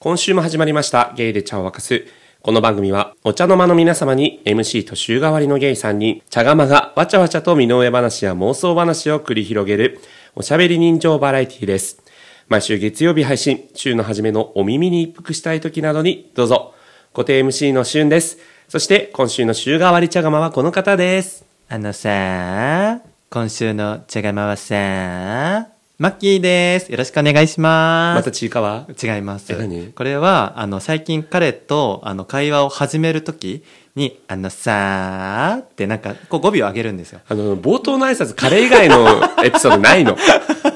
今週も始まりましたゲイで茶を沸かす。この番組はお茶の間の皆様に MC と週替わりのゲイさんに茶釜がわちゃわちゃと身の上話や妄想話を繰り広げるおしゃべり人情バラエティです。毎週月曜日配信、週の初めのお耳に一服したい時などにどうぞ。固定 MC のしゅんです。そして今週の週替わり茶釜はこの方です。あのさ、今週の茶釜はさ、マッキーです。よろしくお願いしま。ますたちいかわ？違います。これは、あの、最近彼と、あの、会話を始めるときに、あのさーってなんか、こう語尾を上げるんですよ。あの、冒頭の挨拶、カレー以外の エピソードないの？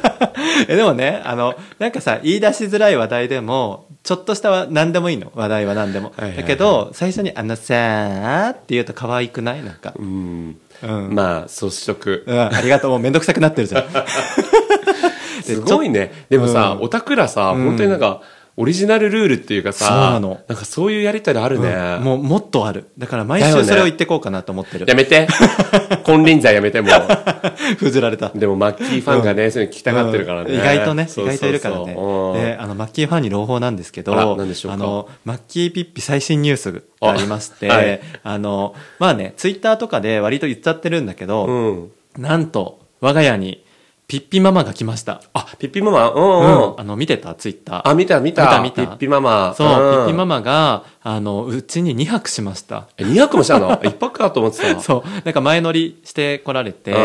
え、でもね、あの、なんかさ、言い出しづらい話題でも、ちょっとしたは何でもいいの。話題は何でも。はいはいはいだけど、最初に、あのさーって言うと可愛くない？なんか。うん。うん。まあ、率直。うん、ありがとう。もうめんどくさくなってるじゃん。すごいね。でもさ、うんおたくらさ、うん本当になんか、オリジナルルールっていうかさ、そうなのんかそういうやりとりあるね。うんもうもっとある。だから毎週それを言ってこうかなと思ってる。やめて。金輪際やめても封じられた。う。でも、マッキーファンがね、そういうの聞きたがってるからね。うん意外とね、意外といるからね。うんで、あの、マッキーファンに朗報なんですけど、あの、マッキーピッピ最新ニュースがありまして、あの、まあね、ツイッターとかで割と言っちゃってるんだけど、うん。なんと、我が家にピッピママが来ました。あ、ピッピママ？うんううん。あの、見てた？ツイッター。あ、見た見た。見た見たピッピママ。そう、ピッピママ。マが、あの、うちに2泊しました。え、2泊もしたの？一泊かと思ってた。そう、なんか前乗りして来られて、で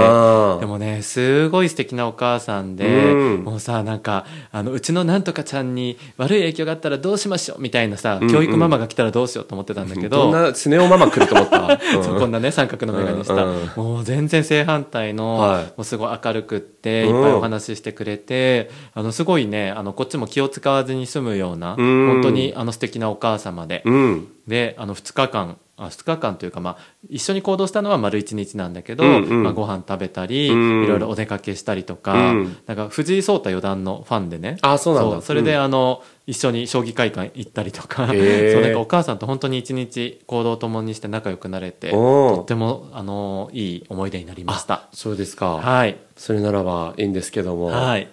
もね、すごい素敵なお母さんで、うんもうさ、なんか、あの、うちのなんとかちゃんに悪い影響があったらどうしましょうみたいなさ、うん教育ママが来たらどうしようと思ってたんだけど、どんなスネ夫ママ来ると思った？う んそうこんなね、三角の眼鏡した、うんうんもう全然正反対の、はいもうすごい明るくって、うん。いっぱいお話ししてくれて、あの、すごいね、あの、こっちも気を使わずに済むような、うん。本当にあの素敵なお母様で、うん。であの2日間あ2日間というか、まあ、一緒に行動したのは丸1日なんだけど、うんうん。まあ、ご飯食べたり、うん。いろいろお出かけしたりとか,、うん。なんか藤井聡太四段のファンでね。あそうなんだ。それで、うん。あの一緒に将棋会館行ったりとか。そうなんかお母さんと本当に一日行動を共にして仲良くなれてとってもあのいい思い出になりました。そうですか。はい、それならばいいんですけども。はい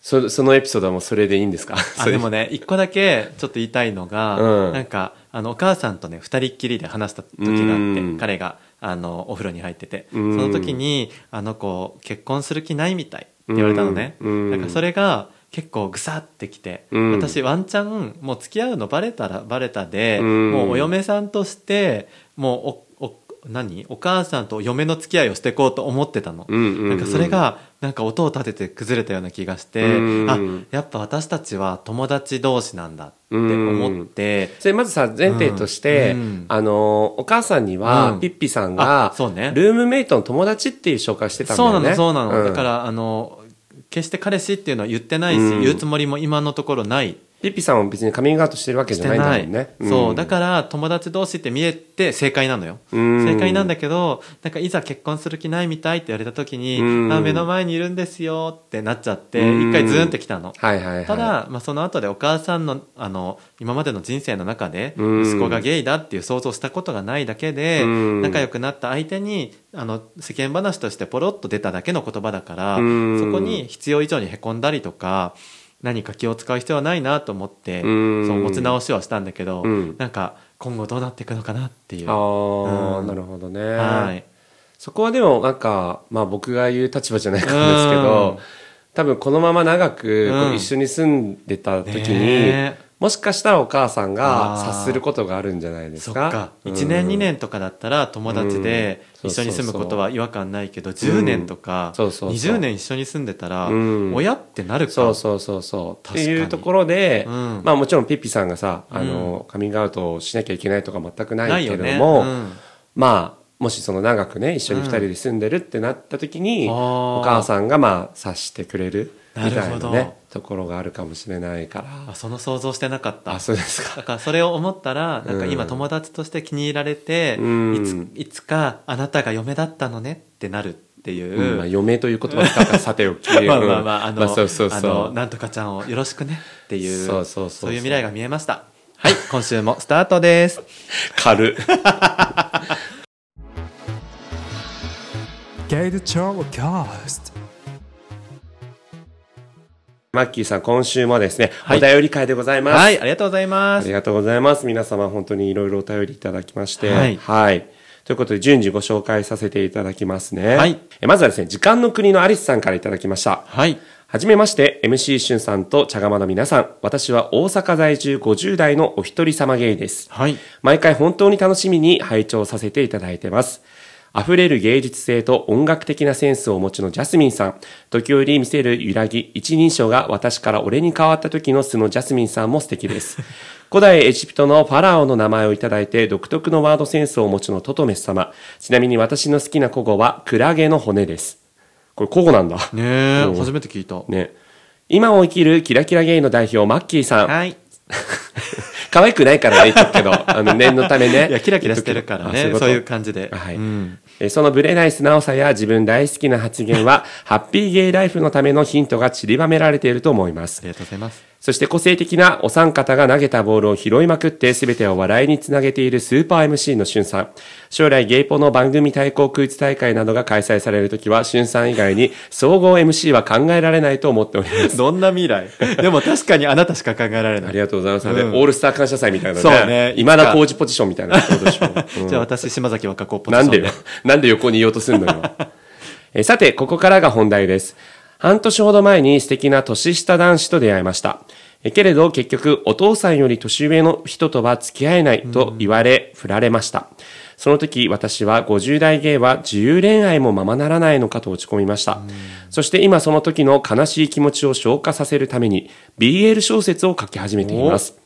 そそのエピソードはもうそれでいいんですか？あでもね一個だけちょっと言いたいのが、うん。なんかあのお母さんとね二人っきりで話した時があって、うん。彼があのお風呂に入ってて、うん。その時に「あの子結婚する気ないみたい」って言われたのね、うん。だからそれが結構ぐさってきて、うん。私ワンチャンもう付き合うのバレたらバレたで、うん。もうお嫁さんとしてもう何？お母さんと嫁の付き合いをしていこうと思ってたの、うんうんうん。なんかそれがなんか音を立てて崩れたような気がして、うんあやっぱ私たちは友達同士なんだって思って、それまずさ前提として、うんあのお母さんには、うん。ピッピさんがあそうね。ルームメイトの友達っていう紹介してたんだそうよねなのそうなの、ん。だからあの決して彼氏っていうのは言ってないし、うん。言うつもりも今のところないピッピさんは別にカミングアウトしてるわけじゃないんだもんね。そう。だらから友達同士って見えて正解なのよ、うん。正解なんだけどなんかいざ結婚する気ないみたいって言われた時に、うん。あ目の前にいるんですよってなっちゃってうん。一回ズーンってきたの、はいはいはい。ただ、まあ、その後でお母さんのあの今までの人生の中でうん。息子がゲイだっていう想像したことがないだけでうん。仲良くなった相手にあの世間話としてポロッと出ただけの言葉だからうん。そこに必要以上にへこんだりとか何か気を使う必要はないなと思ってうん。そう持ち直しはしたんだけどうん。なんか今後どうなっていくのかなっていう。ああ、うん。なるほどね、はい。そこはでもなんか、まあ僕が言う立場じゃないかもですけど、多分このまま長く一緒に住んでた時に、ねえもしかしたらお母さんが察することがあるんじゃないですか？か。うん。1年2年とかだったら友達でうん。一緒に住むことは違和感ないけど10年とかそうそうそう。20年一緒に住んでたらうん。親ってなるか？そうそうそうそう。っていうところで、うん。まあもちろんピッピさんがさ、あの、カミングアウトをしなきゃいけないとか全くなないけれども、うん。まあ、もしその長くね、一緒に二人で住んでるってなった時に、うんお母さんがまあ察してくれるみたいなるほどなね、ところがあるかもしれないから。あその想像してなかったあ、そうですか。だからそれを思ったらなんか今うん友達として気に入られてうんいついつかあなたが嫁だったのねってなるっていう、うんまあ、余命という言葉を使ったらさておき。まあまあまあ、あの、まあそうそうそう。あの、なんとかちゃんをよろしくねっていう、そうそうそうそういう未来が見えました。はい、今週もスタートです。軽。Gay the Charlecast. マッキーさん、今週もですね、はいお便り会でございます。はい、ありがとうございますあり。がとうございます。皆様、本当にいろいろお便りいただきまして。はいということで、順次ご紹介させていただきますね。はいえまずはですね、時間の国のアリスさんからいただきました。はい。はじめまして、MC しゅんさんと茶釜の皆さん。私は大阪在住50代のお一人様ゲイです。はい。毎回本当に楽しみに拝聴させていただいてます。溢れる芸術性と音楽的なセンスをお持ちのジャスミンさん。時折見せる揺らぎ、一人称が私から俺に変わった時の素のジャスミンさんも素敵です。古代エジプトのファラオの名前をいただいて独特のワードセンスをお持ちのトトメス様。ちなみに私の好きな古語はクラゲの骨です。これ古語なんだ。ねえ、うん初めて聞いた。ね。今を生きるキラキラゲイの代表、マッキーさん。はい。可愛くないからね、言っとくけど、あの、念のためね。いや、キラキラしてるからね。あそういうこと感じで。はいうんえーそのブレない素直さや自分大好きな発言は、ハッピーゲイライフのためのヒントが散りばめられていると思いますあ。りがとうございます。そして個性的なお三方が投げたボールを拾いまくって全てを笑いにつなげているスーパー MC のしゅんさん。将来ゲイポの番組対抗クイズ大会などが開催されるときは、しゅんさん以外に総合 MC は考えられないと思っております。どんな未来？でも確かにあなたしか考えられない。ありがとうございます。うんオールスター感謝祭みたいなね。そうね今田工事ポジションみたいなことでしょ。うんじゃあ私、島崎和歌子ポジションで。なんでよ？なんで横にいようとすんのよ。えーさて、ここからが本題です。半年ほど前に素敵な年下男子と出会いました。えけれど結局お父さんより年上の人とは付き合えないと言われ、振られました。その時私は50代ゲイは自由恋愛もままならないのかと落ち込みました。そして今その時の悲しい気持ちを消化させるために BL 小説を書き始めています。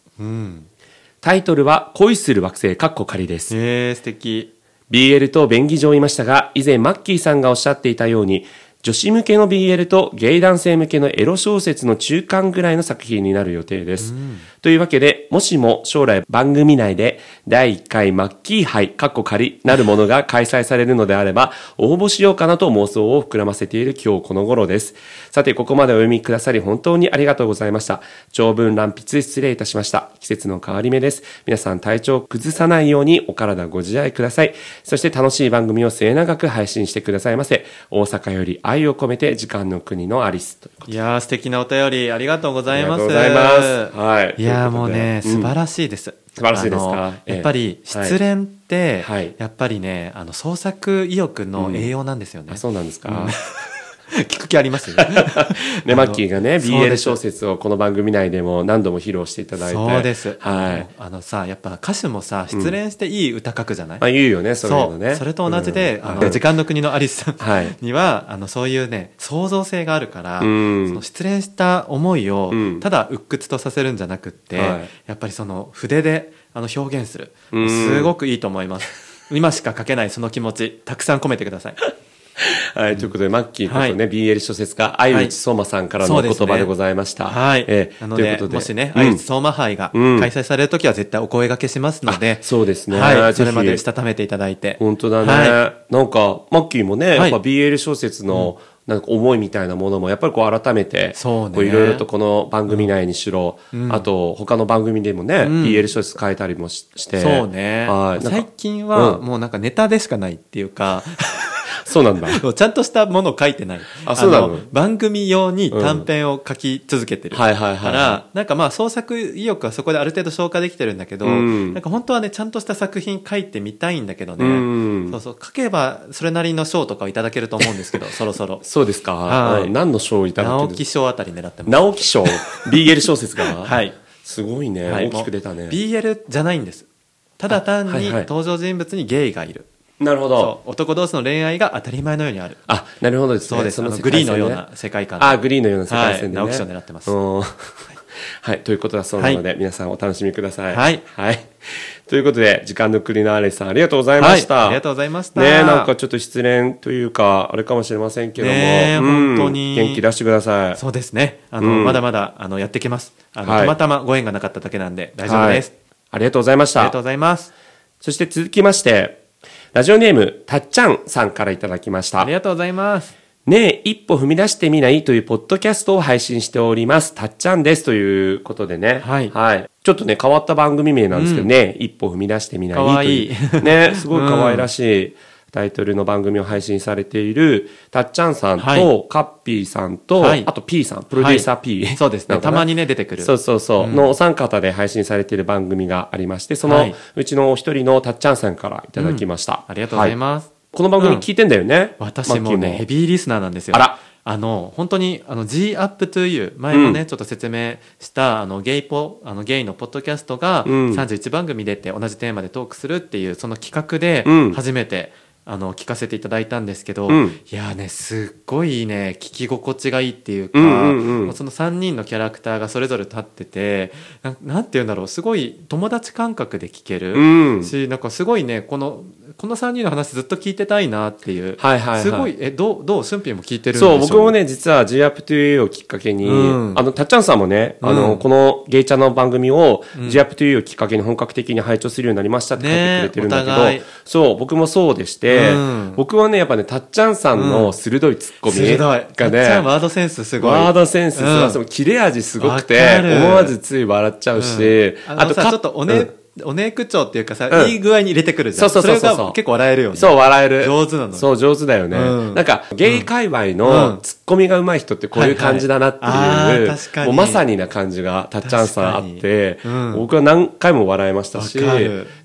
タイトルは恋する惑星かっこ仮です。えー、素敵。BL と便宜上言いましたが、以前マッキーさんがおっしゃっていたように、女子向けの BL とゲイ男性向けのエロ小説の中間ぐらいの作品になる予定です。というわけで、もしも将来番組内で第1回マッキー杯、カッコ仮なるものが開催されるのであれば、応募しようかなと妄想を膨らませている今日この頃です。さて、ここまでお読みくださり本当にありがとうございました。長文乱筆失礼いたしました。季節の変わり目です。皆さん体調を崩さないようにお体ご自愛ください。そして楽しい番組を末永く配信してくださいませ。大阪より愛を込めて時間の国のアリスということ。でいやー、素敵なお便り、ありがとうございます。ありがとうございます。はい。いやもうね、うん。素晴らしいです。素晴らしいですか？やっぱり、失恋って、はい。やっぱりね、あの、創作意欲の栄養なんですよね。あ、そうなんですか。聞く気ありますね、マッキーがね、BL 小説をこの番組内でも何度も披露していただいて。そうです。はい。あのさ、やっぱ歌手もさ、失恋していい歌書くじゃない、まあ言うよね、そういうのね。それと同じで、あの、うんはい。時間の国のアリスさんはい。には、あの、そういうね、創造性があるから、うん。その失恋した思いをうん、ただ鬱屈とさせるんじゃなくって、はい。やっぱりその筆であの表現する、うん。すごくいいと思います。今しか書けないその気持ち、たくさん込めてください。はい、ということで、マッキーことね、BL 小説家、相内相馬さんからのお言葉でございました。はい。ええなのでということで。もしね、うん。愛知相馬杯がうん。開催されるときは絶対お声掛けしますので、そうですね。はい。それまでしたためていただいて。本当だね。はなんか、マッキーもね、はい。やっぱ BL 小説の、なんか思いみたいなものも、やっぱりこう改めて、そういろいろとこの番組内にしろ、あと他の番組でもね、ん。BL 小説書いたりもしして。そうね。最か近はうん。もうなんかネタでしかないっていうか、そうなんだ。ちゃんとしたものを書いてない。あそうなの？番組用に短編を書き続けてる。うんはいはいはいから、なんかまあ創作意欲はそこである程度消化できてるんだけど、うんなんか本当はね、ちゃんとした作品書いてみたいんだけどね。うんそうそう、書けばそれなりの賞とかをいただけると思うんですけど、そろそろ。そうですか。はいうん何の賞をいただけ直る木賞あたり狙ってます。直木賞 ?BL 小説が？はい。すごいね。はい大きく出たね。BL じゃないんです。ただ単に登場人物にゲイがいる。なるほど。そう。男同士の恋愛が当たり前のようにある。あ、なるほどですね。そうです。あの世グリーの界線ねような世界観であ、グリーンのような世界線でね。はい直木賞狙ってますうん はい、ということだそうなので、皆さんお楽しみください。はいはい。ということで、時間のクリナーレさん、ありがとうございました。はいありがとうございましたねえなんかちょっと失恋というか、あれかもしれませんけども、ねえうん本当に元気出してください。そうですね。あの、うんまだまだ、あの、やってきます。あの、はいたまたまご縁がなかっただけなんで、大丈夫です。はいありがとうございましたありがとう。ございます。そして続きまして、ラジオネーム、たっちゃんさんからいただきましたあり。がとうございます。ねえ、一歩踏み出してみないというポッドキャストを配信しております。たっちゃんですということでね。はいはい。ちょっとね、変わった番組名なんですけどね、一歩踏み出してみないといわいいね、すごい可愛らしい。タイトルの番組を配信されている、たっちゃんさんと、はい。カッピーさんと、はい。あと P さん、プロデューサー P、そうですね。たまにね、出てくる。そうそうそう、のお三方で配信されている番組がありまして、そのはい。うちのお一人のたっちゃんさんからいただきました。ありがとうございはます。この番組聞いてんだよね。私もね、ヘビーリスナーなんですよ。あら。あの、本当に、あの、G Up to You、前もね、ちょっと説明した、あの、ゲイポ、あの、ゲイのポッドキャストが、うん。31番組出て同じテーマでトークするっていう、その企画でうん、初めて、あの、聞かせていただいたんですけど、うんいやーね、すっごいね、聞き心地がいいっていうか、うんうんうんその3人のキャラクターがそれぞれ立ってて、ななんて言うんだろう、すごい友達感覚で聞ける。うん。しなんかすごいねこのこの3人の話ずっと聞いてたいなっていう、はいはいはい。すごいえどうどう俊平も聞いてるんでしょそう、僕もね、実は G Up to You をきっかけに、うん。あの、たっちゃんさんもね、あうの、んこのゲイチャの番組を G Up to You をきっかけに本格的に拝聴するようになりましたって書いてくれてるんだけど、ねそう、僕もそうでして、うん。僕はね、やっぱね、たっちゃんさんの鋭いツッコミがたっちゃねん、ワードセンスすごい。ワードセンス、うん。その切れ味すごくて思わずつい笑っちゃうし、あのさかちょっとおね、おね口調っていうかさ、うん。いい具合に入れてくるじゃん。そうそうそうそう。れが結構笑えるよね。そう、笑える。上手なの。そう、上手だよね。うん。なんか、ゲイ界隈うん。のツッコミが上手い人ってこういう感じだなっていう、はいはい。確かに。もうまさにな感じが、たっちゃんさんあって、うん。僕は何回も笑いましたし、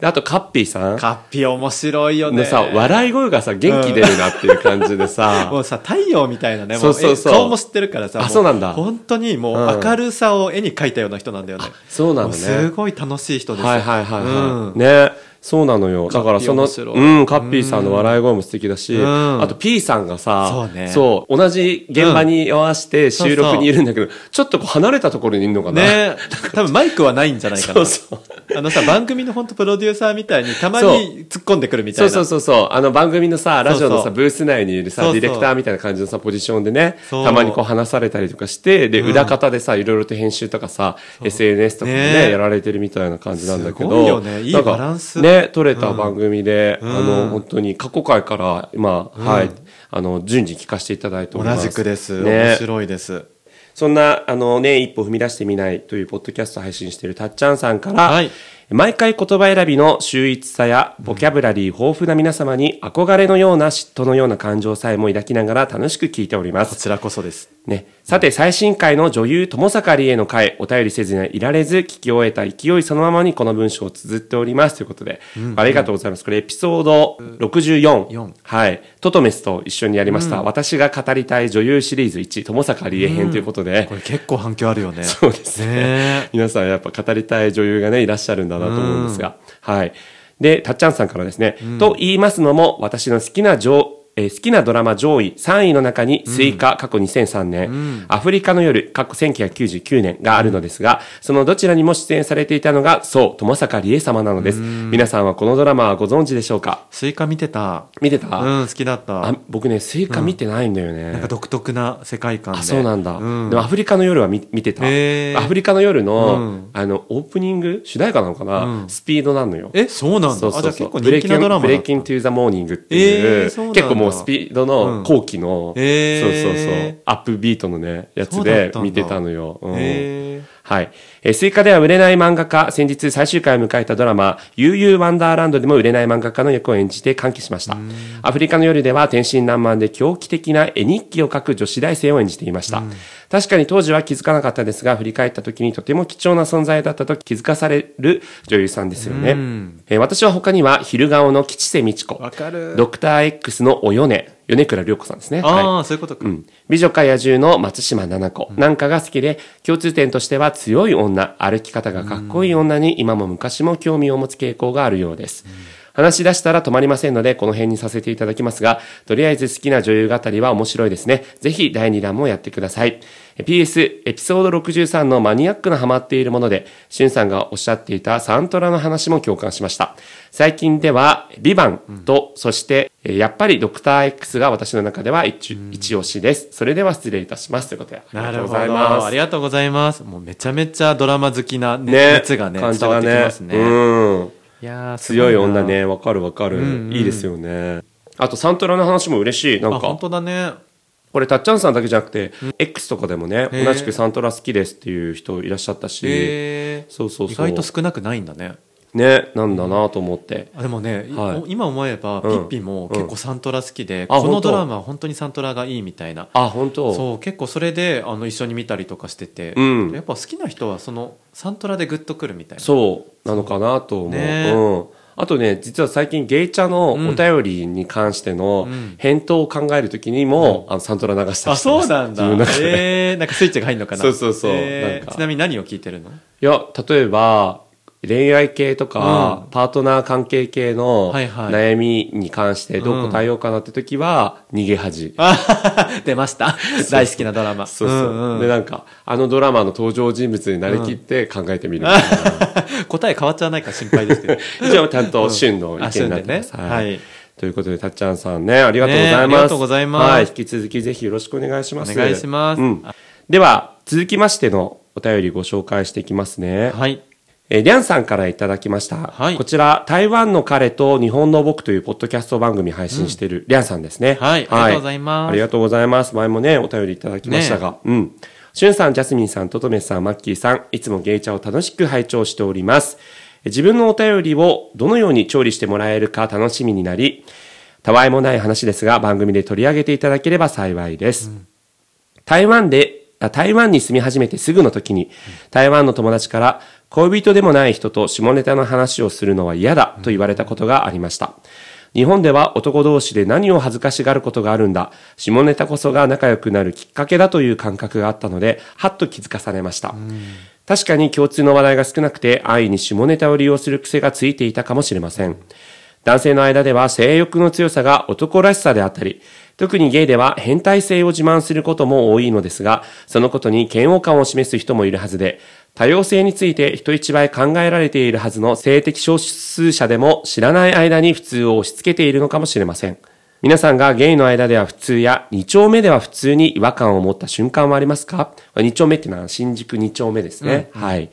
あと、カッピーさん。カッピー面白いよね。のさ、笑い声がさ、元気出るなっていう感じでさ、もうさ太陽みたいなね。もそうそうそう。え顔も知ってるからさ。あもそうなんだ。本当にもう明るさを絵に描いたような人なんだよね、そうなのもうすね。ごい楽しい人ですよ。はいはいはいはい。うんね。そうなのよ。だからその、うん、カッピーさんの笑い声も素敵だし、うん。あと P さんがさ、そうね。そう同じ現場に合わせて収録にいるんだけど、ちょっとこう離れたところにいるのかな。ね。多分マイクはないんじゃないかな。そうそう。あのさ番組の本当プロデューサーみたいにたまそう。に突っ込んでくるみたそいうな。そうそうそう。あの番組のさ、ラジオのさ、そうそうブース内にいるさ、そうそう。ディレクターみたいな感じのさ、ポジションでね、そう。たまにこう話されたりとかして、で、うん。裏方でさ、いろいろと編集とかさ、SNS とかでねね。やられてるみたいな感じなんだけど。すごいよね。いいバランスね、撮れた番組で、うん。あの、うん。本当に過去回から、今、うん。はい、あの、順次聞かせていただいており同ます。じくです、ね。面白いです。そんな、あのね、一歩踏み出してみないというポッドキャストを配信しているたっちゃんさんから、はい。毎回言葉選びの秀逸さや、ボキャブラリー豊富な皆様に憧れのような嫉妬のような感情さえも抱きながら楽しく聞いております。こちらこそです。ね。さて、最新回の女優友坂理恵の回、お便りせずにはいられず、聞き終えた勢いそのままにこの文章を綴っております。ということで、ありがとうございます。これエピソード64。四はい。トトメスと一緒にやりました。私が語りたい女優シリーズ1、ともさかりえ編ということで、これ結構反響あるよねそうですね。ね皆さんやっぱ語りたい女優がね、いらっしゃるんだなと思うんですが。はい。で、たっちゃんさんからですね。と言いますのも、私の好きな上、えー好きなドラマ上位3位の中に、スイカ、かっこ2003年、アフリカの夜、かっこ1999年があるのですが、そのどちらにも出演されていたのが、そう、ともさかりえ様なのです。皆さんはこのドラマはご存知でしょうか？スイカ見てた。見てた、うん好きだった。あ僕ね、スイカ見てないんだよね。なんか独特な世界観で。あ、そうなんだ。うん。でもアフリカの夜は見見てた。アフリカの夜の、うん。あの、オープニング主題歌なのかな、うん。スピードなのよ。えそうなんだ。そうそうそう。あじゃあ結構人気なドラマだ Breakin' to the Morning っていう、えーそうもうスピードの後期の、うんそうそうそう、アップビートのね、やつで見てたのよ。うんはい。えー、スイカでは売れない漫画家、先日最終回を迎えたドラマ、悠々ワンダーランドでも売れない漫画家の役を演じて歓喜しました。アフリカの夜では天真爛漫で狂気的な絵日記を書く女子大生を演じていました。確かに当時は気づかなかったですが、振り返った時にとても貴重な存在だったと気づかされる女優さんですよね。うんえー私は他には、昼顔の吉瀬美智子ドクター X のおよね、米倉涼子さんですね。はい。ああ、そういうことか、うん、美女か野獣の松島菜々子。なんかが好きで、共通点としては強い女、歩き方がかっこいい女に今も昔も興味を持つ傾向があるようです。話し出したら止まりませんので、この辺にさせていただきますが、とりあえず好きな女優語りは面白いですね。ぜひ第2弾もやってください。え PS、エピソード63のマニアックなハマっているもので、しゅんさんがおっしゃっていたサントラの話も共感しました。最近では、ビバンと、そして、えやっぱりドクター X が私の中では一,、一押しです。それでは失礼いたします。ということで、ありがとうございます。ありがとうございますもうめちゃめちゃドラマ好きな、ねね、熱がね感じ伝わってきますね、うん。いや強いな女ね、わかるわかる、んうん。いいですよね。あと、サントラの話も嬉しい。なんかあ本、当だね。これ、たっちゃんさんだけじゃなくて、X とかでもね、同じくサントラ好きですっていう人いらっしゃったし、へそうそうそう。意外と少なくないんだねねなんだなと思って。あでもね、いはい。今思えば、うん。ピッピも結構サントラ好きで、このドラマは本当にサントラがいいみたいな。あ本当？そう結構それであの一緒に見たりとかしてて、うん。やっぱ好きな人はそのサントラでグッとくるみたいな。そうなのかなと思う、ね。うん、あとね実は最近ゲイチャのお便りに関してのうん。返答を考えるときにも、あのサントラ流したりあしてます。そうなんだ。自分の中で、えー、なんかスイッチが入るのかな。そうそうそう。えーなんか。ちなみに何を聞いてるの？いや例えば恋愛系とか、うん。パートナー関係系の悩みに関してどう答えようかなって時は、逃げ恥。あ 出ました。大好きなドラマ。そうそう、でなんかあのドラマの登場人物になりきって考えてみる。答え変わっちゃわないか心配ですけど。一応ちゃんと旬の意あ見になってます、はい。ということでたっちゃんさんねありがとうございます、ねありがとうございます。はい、引き続きぜひよろしくお願いします。お願いします。うん、では続きましてのお便りご紹介していきますね、はいえーリャンさんからいただきました。はいこちら、台湾の彼と日本の僕というポッドキャスト番組配信しているリャンさんですね。はいありがとうございますありがとうございます。前もね、お便りいただきましたが。うん。しゅんさん、ジャスミンさん、トトメスさん、マッキーさん、いつもゲイチャを楽しく拝聴しております。自分のお便りをどのように調理してもらえるか楽しみになり、たわいもない話ですが、番組で取り上げていただければ幸いです。台湾で、あ台湾に住み始めてすぐの時に、台湾の友達から、恋人でもない人と下ネタの話をするのは嫌だと言われたことがありました。日本では男同士で何を恥ずかしがることがあるんだ。下ネタこそが仲良くなるきっかけだという感覚があったので、はっと気づかされました。確かに共通の話題が少なくて、安易に下ネタを利用する癖がついていたかもしれません。男性の間では性欲の強さが男らしさであったり、特にゲイでは変態性を自慢することも多いのですが、そのことに嫌悪感を示す人もいるはずで、多様性について人一倍考えられているはずの性的少数者でも知らない間に普通を押し付けているのかもしれません。皆さんがゲイの間では普通や2丁目では普通に違和感を持った瞬間はありますか ?2 丁目っていうのは新宿2丁目ですね。はい。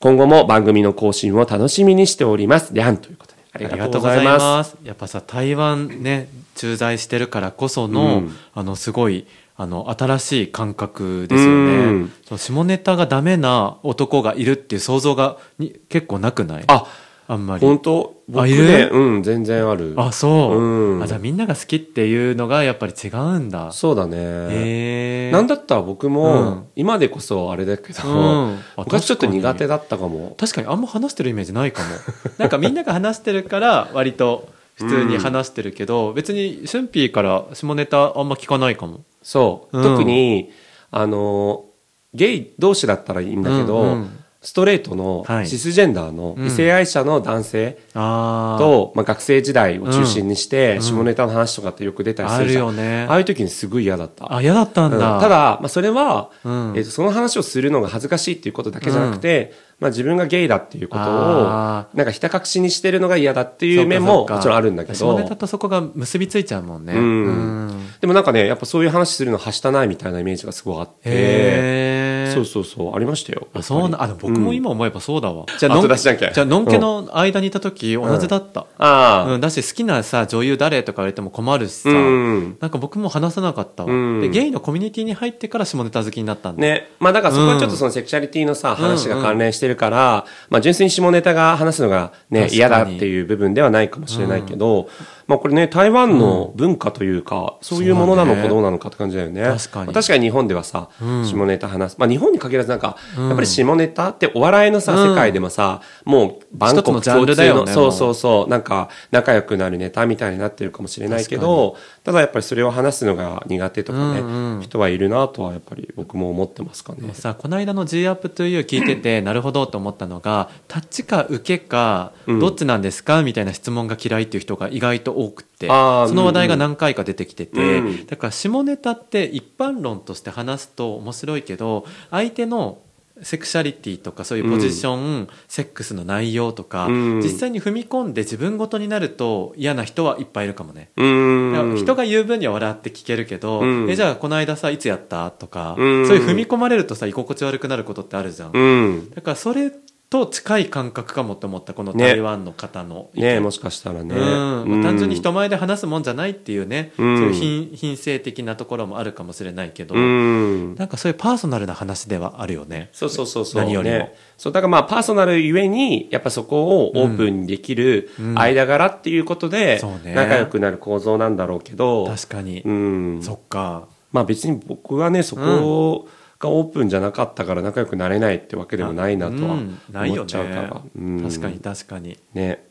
今後も番組の更新を楽しみにしております。りゃんということで。ありがとうございます。す。やっぱさ台湾ね駐在してるからこその、うんあのすごいあの新しい感覚ですようねん。その下ネタがダメな男がいるっていう想像がに結構なくない？あ、あんまり。本当？僕ね、る？うん、全然ある。あそう、うんあじゃあみんなが好きっていうのがやっぱり違うんだ。そうだね。へえ。なんだったら僕も、うん今でこそあれだけど、うん ちょっと苦手だったかも。確かにあんま話してるイメージないかも なんかみんなが話してるから割と普通に話してるけど、別にシュンピーから下ネタあんま聞かないかもそう。うん。特に、あの、ゲイ同士だったらいいんだけど、うんうん。ストレートのはい。シスジェンダーのうん。異性愛者の男性ああと、まあ、学生時代を中心にして、うん。下ネタの話とかってよく出たりすあるるじゃん。よね。ああいう時にすごい嫌だった。あ嫌だったんだ、うん。ただ、まあ、それは、うん。えーとその話をするのが恥ずかしいっていうことだけじゃなくて、まあ、自分がゲイだっていうことをあなんかひた隠しにしてるのが嫌だっていう面ももちろんあるんだけ下どネタとそこが結びついちゃうもんね、うん。うん。でもなんかねやっぱそういう話するのはしたないみたいなイメージがすごいあって。そうそうそうありましたよ。あそうなあでも僕も今思えばそうだわ、じゃ後出しじゃんけん。じゃあのんけの間にいた時同じだった、ああ、うん、だし好きなさ女優誰とか言われても困るしさ、うん。なんか僕も話さなかったわ、うん。でゲイのコミュニティに入ってから下ネタ好きになったんだ、ね。まあだからそこはちょっとそのセクシャリティのさ、話が関連してるから、まあ純粋に下ネタが話すのがね、嫌だっていう部分ではないかもしれないけど、まあこれね、台湾の文化というか、そういうものなのかどうなのかって感じだよね。確かに。まあ確かに日本ではさ、うん。下ネタ話。す。まあ日本に限らずなんか、うん。やっぱり下ネタってお笑いのさ、うん。世界でもさ、もう万国共通の、ルだよねそうそうそう、なんか仲良くなるネタみたいになってるかもしれないけど、ただやっぱりそれを話すのが苦手とかね、人はいるなとはやっぱり僕も思ってますかね。さこの間の G アップ to you 聞いててなるほどと思ったのがタッチか受けかうん。どっちなんですかみたいな質問が嫌いっていう人が意外と多くってその話題が何回か出てきてて、うん。だから下ネタって一般論として話すと面白いけど相手のセクシャリティとかそういうポジション、セックスの内容とか、うん。実際に踏み込んで自分ごとになると嫌な人はいっぱいいるかもね。人が言う分には笑って聞けるけど、うん。えじゃあこの間さいつやった？とか、うん。そういう踏み込まれるとさ居心地悪くなることってあるじゃん、うん。だからそれと近い感覚かもって思ったこのね台湾の方の意見ねもしかしたらね。うんまあ単純に人も。前で話すもんじゃないっていうね、うんそういう品品性的なところもあるかもしれないけど、うん。なんかそういうパーソナルな話ではあるよね。そうそうそうそう。何よりもねそう、だからまあパーソナルゆえに、やっぱそこをオープンにできる間柄っていうことで仲良くなる構造なんだろうけど、確かに、うん。そっかまあ別に僕はね、そこがオープンじゃなかったから仲良くなれないってわけでもないなとは思っちゃうから。ねうん。確かに確かに。ね。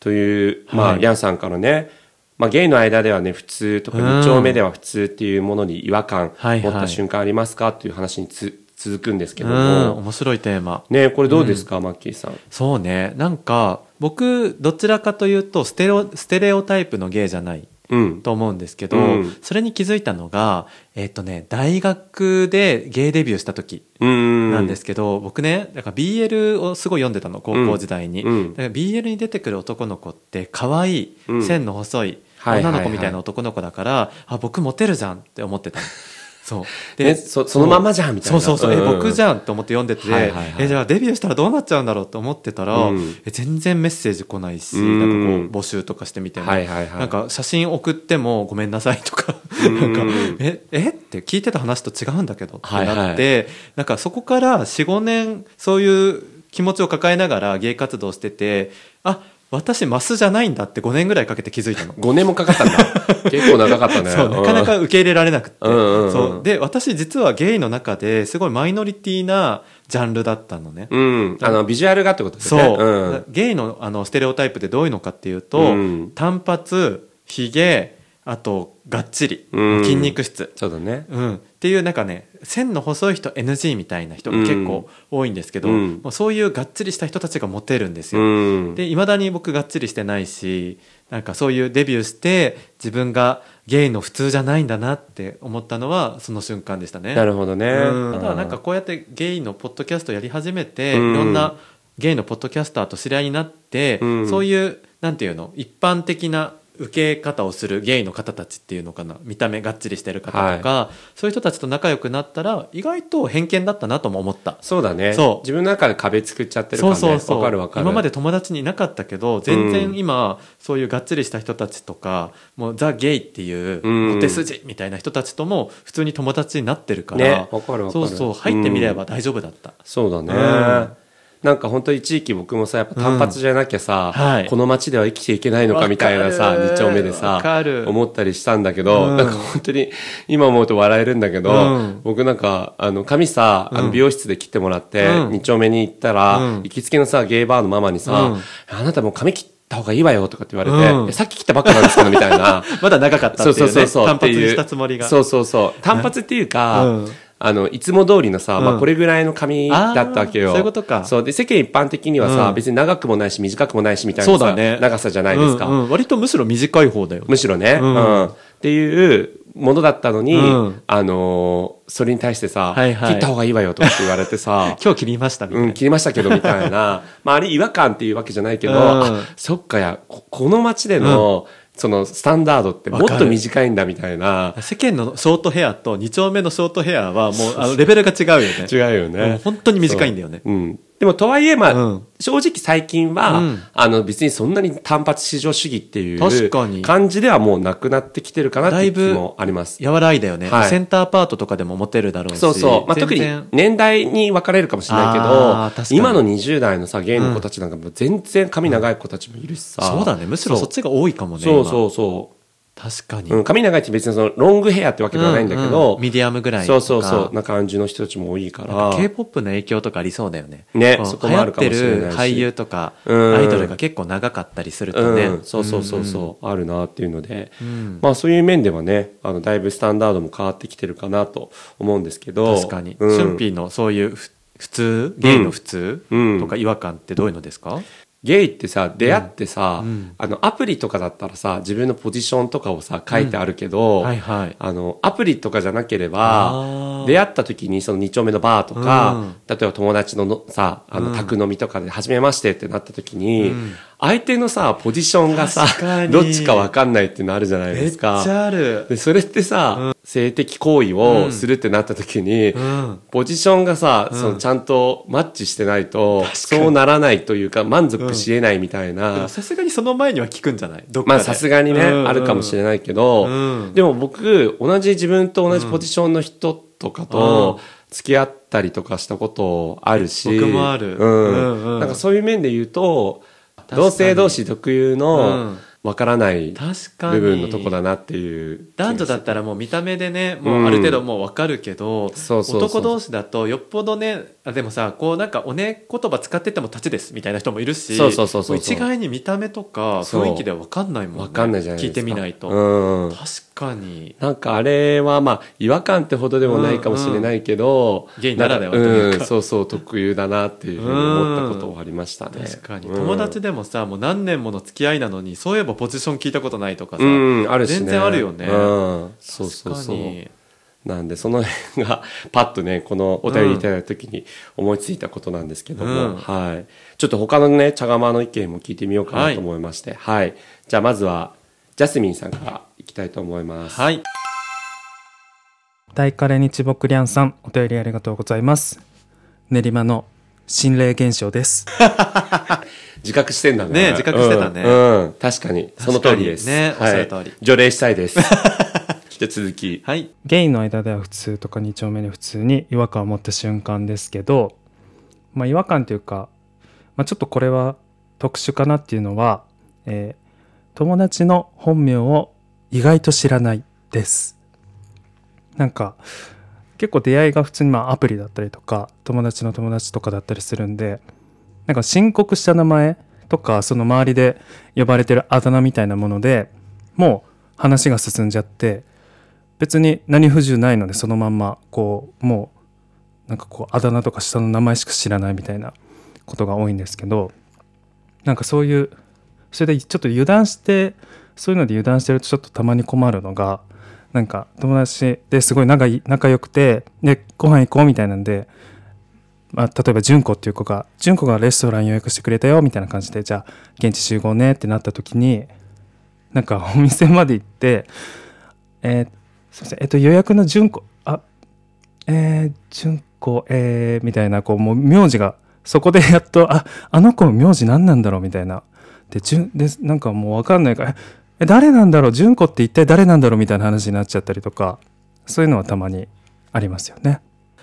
という、まあ、はい。ヤンさんからね、まあ、ゲイの間ではね、普通とか、うん。2丁目では普通っていうものに違和感持った瞬間ありますかっていう話につ続くんですけどうんも、面白いテーマ。ね、これどうですか、マッキーさん？そうね。なんか僕どちらかというとステレオステレオタイプのゲイじゃない。うん。と思うんですけど、うん。それに気づいたのがえっ、とね大学でゲイデビューした時うん。なんですけど、僕ねだから BL をすごい読んでたの高校時代に、うん。だから BL に出てくる男の子って可愛い、うん。線の細い。女の子みたいな男の子だから、あ僕モテるじゃんって思ってたのそう。ねそそのまんまじゃんみたいな。そうそうそう、うん。え僕じゃんって思って読んでて、はいはいはい。えじゃあデビューしたらどうなっちゃうんだろうと思ってたら、うん。え全然メッセージ来ないし、うん。なんかこう募集とかしてみても、はいはいはい。なんか写真送ってもごめんなさいとか、うん。なんかええ？って聞いてた話と違うんだけどってなって、はいはなんかそこから45年そういう気持ちを抱えながら芸活動しててあ私マスじゃないんだって5年ぐらいかけて気づいたの。5年もかかったんだ。結構長かったね。そうなかなか受け入れられなくて、そうで私実はゲイの中ですごいマイノリティなジャンルだったのね、うん。あの、ビジュアルがってことですそう、ね。うん。ゲイのあのステレオタイプってどういうのかっていうと、うん単発ひげあとがっちり、うん筋肉質、そうだね。うん、っていうなんかね線の細い人 NG みたいな人が結構多いんですけど、うんもうそういうがっちりした人たちがモテるんですよ。うん。でいまだに僕がっちりしてないしなんかそういうデビューして自分がゲイの普通じゃないんだなって思ったのはその瞬間でしたね。なるほどね。うんただなんかこうやってゲイのポッドキャストやり始めて、うんいろんなゲイのポッドキャスターと知り合いになって、うんそういうなんていうの一般的な受け方をするゲイの方たちっていうのかな見た目がっちりしてる方とか、そういう人たちと仲良くなったら意外と偏見だったなとも思った。そうだね。そう自分の中で壁作っちゃってるからね。そうそうそうわかるわかる。今まで友達にいなかったけど全うん然今、そういうがっつりした人たちとかもうザ・ゲイっていううんモテ筋みたいな人たちとも普通に友達になってるから、ねわかかるそうそう入ってみれば大丈夫だった、そうだね。うんなんか本当一時期僕もさ、やっぱ単発じゃなきゃさ、はい。この街では生きていけないのかみたいなさ、二丁目でわさ思ったりしたんだけど、うん。なんか本当に今思うと笑えるんだけど、うん。僕なんか、あの、髪さ、あの美容室で切ってもらって、うん。二丁目に行ったら、うん。行きつけのさ、ゲイバーのママにさ、うんあなたもう髪切った方がいいわよとかって言われて、うんえさっき切ったばっかなんですけどみたいな。まだ長かったっていうう、ね、そそうそうそう。単発したつもりがそうそうそう。単発っていうか、うんあの、いつも通りのさ、まあうんこれぐらいの髪だったわけよ。そういうことか。そう。で、世間一般的にはさ、うん。別に長くもないし短くもないしみたいなさそうだね。長さじゃないですか。うんうん。割とむしろ短い方だよむしろね、ううん。ん。っていうものだったのに、うん。あのーそれに対してさ、はいはい切った方がいいわよとかって言われてさ、今日切りましたみたいな、うん、切りましたけどみたいな、まあ、あれ違和感っていうわけじゃないけど、うん。あ、そっかや、ここの街での、そのスタンダードってもっと短いんだみたいな、世間のショートヘアと2丁目のショートヘアはもうあのレベルが違うよね。違うよね。本当に短いんだよね。そう。うん。でも、とはいえ、まあ、うん。正直最近は、うん。あの、別にそんなに単発至上主義っていう感じではもうなくなってきてるかなっていう気もあります。和らいだよね、はい。センターパートとかでもモテるだろうし。そうそう。まあ、特に年代に分かれるかもしれないけど、に。今の20代のさ、ゲイの子たちなんかもう全然髪長い子たちもいるしさ。そうだね。むしろそっちが多いかもねそう今そうそ確かに、う。うん、髪長いって別にそのロングヘアってわけではないんだけうんど、うん。ミディアムぐらいそうそうそう、な感じの人たちも多いから。k p o p の影響とかありそうだよね。ねそこもあるかもしれないし。流行ってる俳優とか、うんアイドルが結構長かったりするとね、うん、そうそうそうそう、あるなっていうので、ん。まあそういう面ではねあのだいぶスタンダードも変わってきてるかなと思うんですけど。確かに、うん、シュンピーのそういうふ普通ゲイの普通、うん。とか違和感ってどういうのですか、ゲイってさ出会ってさ、うん。あのアプリとかだったらさ自分のポジションとかをさ書いてあるけど、はいはい。あのアプリとかじゃなけれあばー。出会った時にその2丁目のバーとか、うん。例えば友達ののさあうん。の宅飲みとかで初めましてってなった時に、うん相手のさポジションがさどっちか分かんないっていうのあるじゃないめっちですか。ゃある。でそれってさ、性的行為をするってなった時に、うん。ポジションがさ、うん。そのちゃんとマッチしてないと、そうならないというか、満足し得ないみたいでなも、さすがにその前には聞くんじゃない？どっかで。まあさすがにね、うん。うんあるかもしれないけど、うん。でも僕、同じ自分と同じポジションの人とかと付き合ったりとかしたことあるし、僕もある。うん。うんうん。なんかそういう面で言うと、同性同士特有うのん。わからない部分のとこだなっていう。男女だったらもう見た目でねもうある程度もう分かるけど、男同士だとよっぽどねあでもさこうなんかおね言葉使ってても立ちですみたいな人もいるしそうそうそうそうも一概に見た目とか雰囲気では分かんないもんね。わかんないじゃないですか。聞いてみないと、うん。確かに。なんかあれはまあ違和感ってほどでもないかもしれないけど、ゲイならではんというか。んそうそう特有だなっていうふうに思ったことはありましたね。確かに。うん。友達でもさもう何年もの付き合いなのにそういえばポジション聞いたことないとかさ、うん、あるしね。全然あるよね。うん、そうそうそう。なんでその辺がパッとねこのお便りいただいた時に思いついたことなんですけども、うん。はい。ちょっと他のね茶釜の意見も聞いてみようかなと思いまして。はい、じゃあまずはジャスミンさんからいきたいと思います。はい。大カレ日木リャンさんお便りありがとうございます。練馬の心霊現象です。自覚してんだね。ね自覚してたね。うん、うん。確かに。その通りです。確かにねおっしゃる通り。除霊したいです。じゃあ続き。はい。ゲイの間では普通とか2丁目に普通に違和感を持った瞬間ですけどまあ違和感というか、まあ、ちょっとこれは特殊かなっていうのは、えー友達の本名を意外と知らないです。なんか結構出会いが普通にまあアプリだったりとか友達の友達とかだったりするんでなんか申告した名前とかその周りで呼ばれてるあだ名みたいなものでもう話が進んじゃって別に何不自由ないのでそのまんまこうもうなんかこうあだ名とか下の名前しか知らないみたいなことが多いんですけどなんかそういうそれでちょっと油断してそういうので油断してるとちょっとたまに困るのがなんか友達ですごい仲仲良くてでご飯行こうみたいなんで、まあ、例えば純子っていう子が純子がレストラン予約してくれたよみたいな感じでじゃあ現地集合ねってなった時になんかお店まで行ってえーすいません、えっと、予約の純子、あ、えー、純子、えー、みたいな、こう、もう、名字が、そこでやっと、あ、あの子の名字何なんだろうみたいな。で、じゅん、で、なんかもうわかんないから、え、誰なんだろう？純子って一体誰なんだろう？みたいな話になっちゃったりとか、そういうのはたまにありますよね。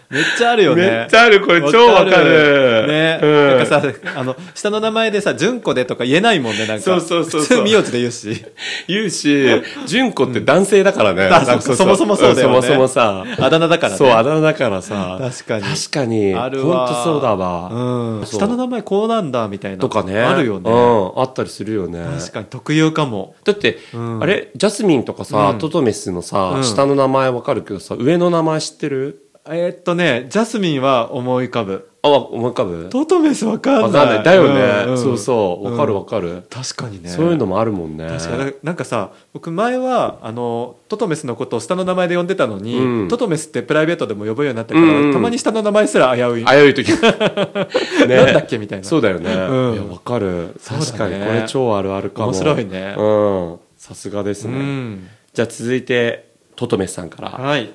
めっちゃあるよね。めっちゃあるこれ超わかる。ね、うん。なんかさあの下の名前でさ純子でとか言えないもんねなんか。そうそうそうそう。名字で言うし。言うし、純子って男性だからね。うそもそもそうだよね。んそもそもさ。あだ名だからね。そう、あだ名だからさ。確かに。確かに。あるわ。ほんとそうだわ。うん。下の名前こうなんだみたいな。とかね。あるよね、うん、あったりするよね。確かに特有かも。だって、うん。あれ？ジャスミンとかさ、うん。トトメスのさ、うん。下の名前わかるけどさ、上の名前知ってる？えーっとねジャスミンは思い浮かぶあ、わ思い浮かぶ？トトメスわかんないわかんない。だよね。んんそうそう。わかるうんわかる。確かにねそういうのもあるもんね。確かになんかさ僕前はあのトトメスのことを下の名前で呼んでたのに、うんトトメスってプライベートでも呼ぶようになってから、うんうんたまに下の名前すら危うい、危うい時。ねなんだっけみたいなそうだよね。うんいや、わかる。確かに、これ超あるあるかも。面白いねうん。さすがですうね。んじゃあ続いて、トトメスさんから。はい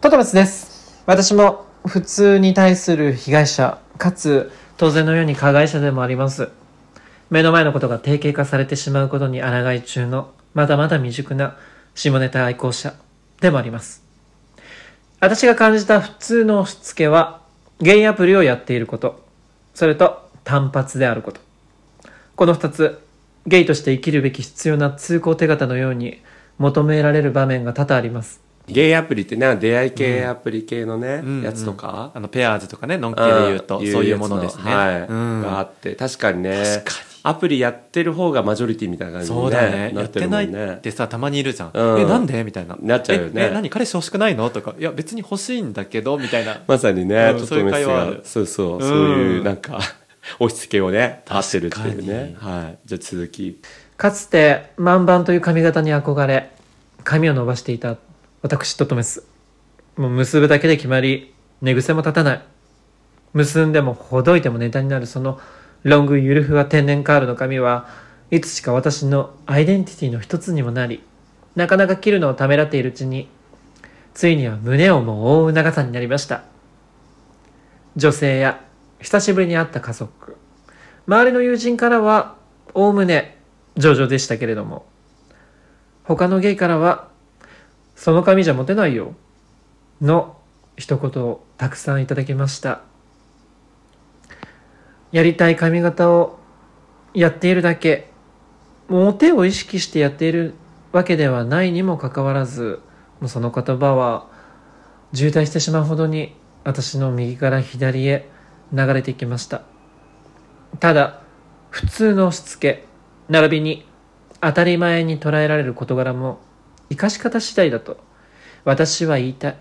トトメスです。私も普通に対する被害者、かつ当然のように加害者でもあります。目の前のことが定型化されてしまうことに抗い中の、まだまだ未熟な下ネタ愛好者でもあります。私が感じた普通のし付けは、ゲイアプリをやっていること、それと単発であること。この二つ、ゲイとして生きるべき必要な通行手形のように求められる場面が多々あります。ゲイアプリってね、出会い系アプリ系のね、うん。やつとか。あのペアーズとかねのんけで言うとん。そういうものですね、はい。うん。があって、確かにね。確かに。アプリやってる方がマジョリティみたいな感じに、ね、そうだね。なってやってないってさたまにいるじゃん、うん。えなんでみたいな。なっちゃうよね。ええ何彼氏欲しくないの？とか。いや別に欲しいんだけどみたいな。まさにね、うんそういうそうそう、うん。そういうなんか 押し付けをね合ってるっていうね。確はい。じゃあ続き。かつて万番という髪型に憧れ髪を伸ばしていた私トトメス。もう結ぶだけで決まり寝癖も立たない。結んでもほどいてもネタになるそのロングゆるふわ天然カールの髪はいつしか私のアイデンティティの一つにもなりなかなか切るのをためらっているうちに、ついには胸をも覆う長さになりました。女性や久しぶりに会った家族、周りの友人からは、おおむね上々でしたけれども、他のゲイからは、その髪じゃモテないよ、の一言をたくさんいただきました。やりたい髪型をやっているだけ、モテを意識してやっているわけではないにもかかわらず、もうその言葉は渋滞してしまうほどに私の右から左へ流れていきました。ただ、普通のしつけ、並びに当たり前に捉えられる事柄も生かし方次第だと私は言いたい。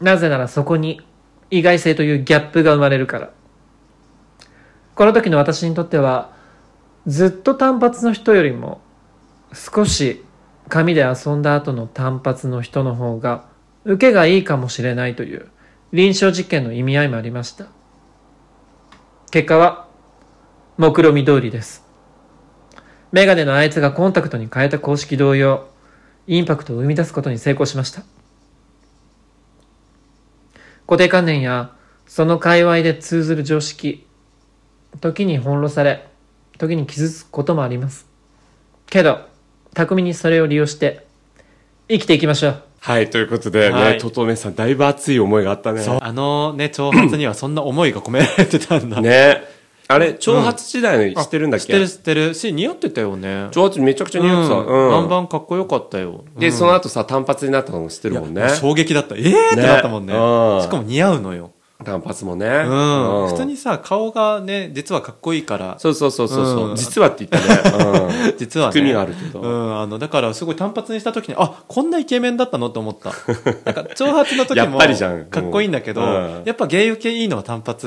なぜならそこに意外性というギャップが生まれるから。この時の私にとってはずっと単発の人よりも少し紙で遊んだ後の単発の人の方が受けがいいかもしれないという臨床実験の意味合いもありました。結果は目論見通りです。メガネのあいつがコンタクトに変えた公式同様、インパクトを生み出すことに成功しました。固定観念やその界隈で通ずる常識、時に翻弄され、時に傷つくこともあります。けど、巧みにそれを利用して、生きていきましょう。はい、ということでね、はいととめさん、だいぶ熱い思いがあったね。そうあのね長髪にはそんな思いが込められてたんだね。あれ、長髪時代の知ってるんだっけ、知ってる知ってる。し似合ってたよね。長髪めちゃくちゃ似合ってた。うん、バンうん。バンかっこよかったよ。で、うん。その後さ、単発になったのも知ってるもんね。衝撃だった。ええー、ってなったもんね。うん。しかも似合うのよ単発もね。うん、うん。普通にさ顔がね実はかっこいいから。そうそうそうそうそう、うん。実はって言ったね。うん。実はね。含みがあるけど。うん、あのだからすごい単発にした時にあこんなイケメンだったの？と思った。なんか長髪の時やっもぱりじゃん。かっこいいんだけど、うん。やっぱ芸受けいいのは単髪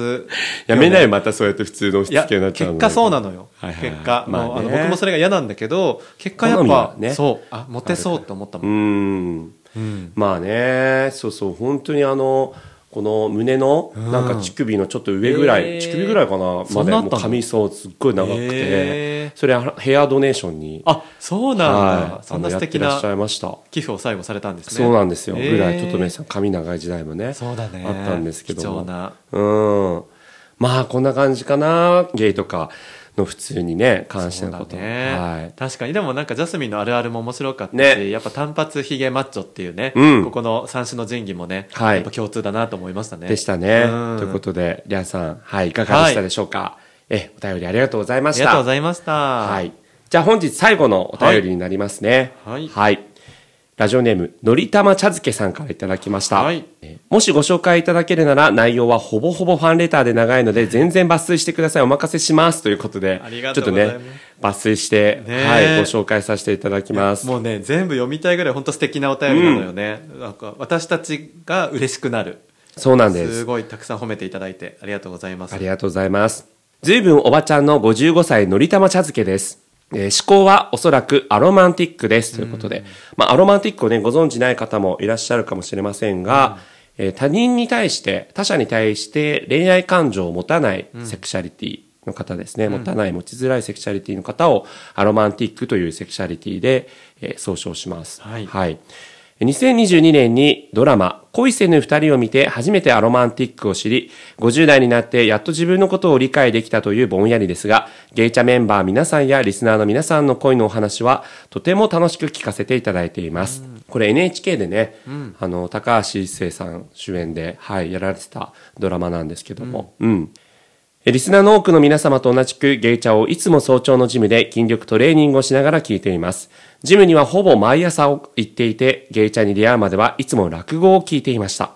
やめないよ、またそうやって普通のしいやつけになっちゃうの結果そうなのよ、はいはいはい。結果、まあね。もうあの僕もそれが嫌なんだけど結果やっぱ好みは、ね。そう。あモテそうって思ったも、うんん。うんまあね、そうそう、本当にあの、この胸の、うん。なんか乳首のちょっと上ぐらい、えー。乳首ぐらいかな、まで、も髪そうすっごい長くて、それヘアドネーションに、あそうなんだ、はい、そんな素敵なやってらっしゃいました。寄付を最後されたんですね。そうなんですよ。えー。ぐらい、ととめさん、髪長い時代もね。そうだね。あったんですけども。うん。まあ、こんな感じかな。ゲイとかの普通にね、関してのこと。ね、はい。確かにでもなんかジャスミンのあるあるも面白かったし、ねやっぱ単発ヒゲマッチョっていうね、うんここの三種の神器もね、はいやっぱ共通だなと思いましたねでしたね。うんということで、リャンさん、はい、いかがでしたでしょうか？え、お便りありがとうございました。ありがとうございましたはい。じゃあ本日最後のお便りになりますね。はいラジオネーム、のりたま茶漬けさんからいただきました。はいえーもしご紹介いただけるなら内容はほぼほぼファンレターで長いので全然抜粋してください。お任せします。ということで、ありがちょっとね、抜粋して、ねえはい、ご紹介させていただきます。もうね全部読みたいぐらい本当素敵なお便りなのよね、なんか私たちが嬉しくなるそうなんです。すごいたくさん褒めていただいてありがとうございますありがとうございます。ずいぶんおばちゃんの55歳のりたま茶漬けです。えー思考はおそらくアロマンティックです。ということで、まあ、アロマンティックをね、ご存知ない方もいらっしゃるかもしれませんが、えー他人に対して、他者に対して恋愛感情を持たないセクシャリティの方ですね、持たない、持ちづらいセクシャリティの方をアロマンティックというセクシャリティで、えー総称します。はい。はい。2022年にドラマ恋せぬ二人を見て初めてアロマンティックを知り、50代になってやっと自分のことを理解できたというぼんやりですが、ゲイチャメンバー皆さんやリスナーの皆さんの恋のお話はとても楽しく聞かせていただいています。これ NHK でね、あの、高橋一生さん主演で、はい、やられてたドラマなんですけども、うんえリスナーの多くの皆様と同じくゲイチャをいつも早朝のジムで筋力トレーニングをしながら聞いています。ジムにはほぼ毎朝行っていて、ゲイちゃんに出会うまではいつも落語を聞いていました。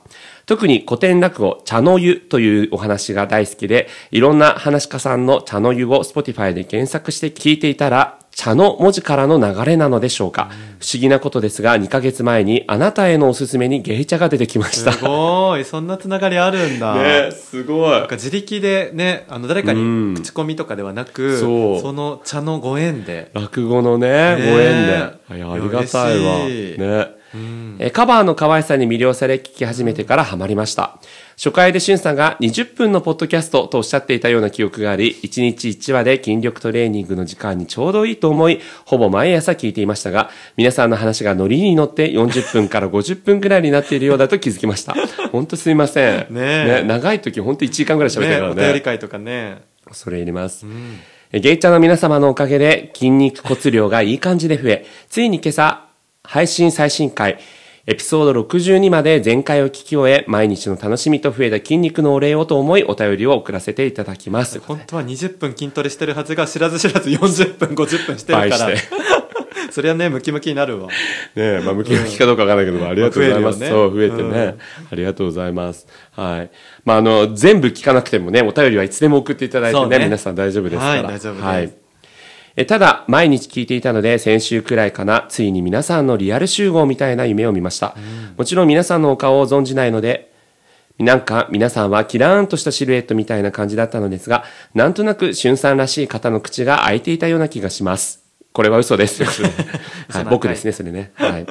特に古典落語、茶の湯というお話が大好きで、いろんな話家さんの茶の湯を Spotify で検索して聞いていたら、茶の文字からの流れなのでしょうか。不思議なことですが、2ヶ月前にあなたへのおすすめにゲイチャが出てきました。すごいそんなつながりあるんだねすごいなんか自力でねあの誰かうんに口コミとかではなく、そうの茶のご縁で落語のね、ご縁で。いや、ありがたいわ。ね。うんえーカバーの可愛さに魅了され聞き始めてからハマりました。初回でしゅんさんが20分のポッドキャストとおっしゃっていたような記憶があり、1日1話で筋力トレーニングの時間にちょうどいいと思い、ほぼ毎朝聞いていましたが、皆さんの話がノリに乗って40分から50分くらいになっているようだと気づきました。ほんとすいません。ねえ長い時ほんと1時間ぐらい喋ってねるからね。お便り会とかねそれ入れます。えゲイチャの皆様のおかげで筋肉骨量がいい感じで増え、ついに今朝、配信最新回、エピソード62まで全回を聞き終え、毎日の楽しみと増えた筋肉のお礼をと思いお便りを送らせていただきます。本当は20分筋トレしてるはずが知らず知らず40分50分してるから倍してそりゃねムキムキになるわねえ、まあ、ムキムキかどうかわからないけど、ありがとうございます。そう、増えてね、うんありがとうございます。はい。まあ、あの、全部聞かなくてもね、お便りはいつでも送っていただいてね、皆さん大丈夫ですから。はい大丈夫ですはい。えただ、毎日聞いていたので、先週くらいかな、ついに皆さんのリアル集合みたいな夢を見ました。もちろん皆さんのお顔を存じないので、なんか皆さんはキラーンとしたシルエットみたいな感じだったのですが、なんとなくしゅんさんらしい方の口が開いていたような気がします。これは嘘です。はい、僕ですね、それね。はい。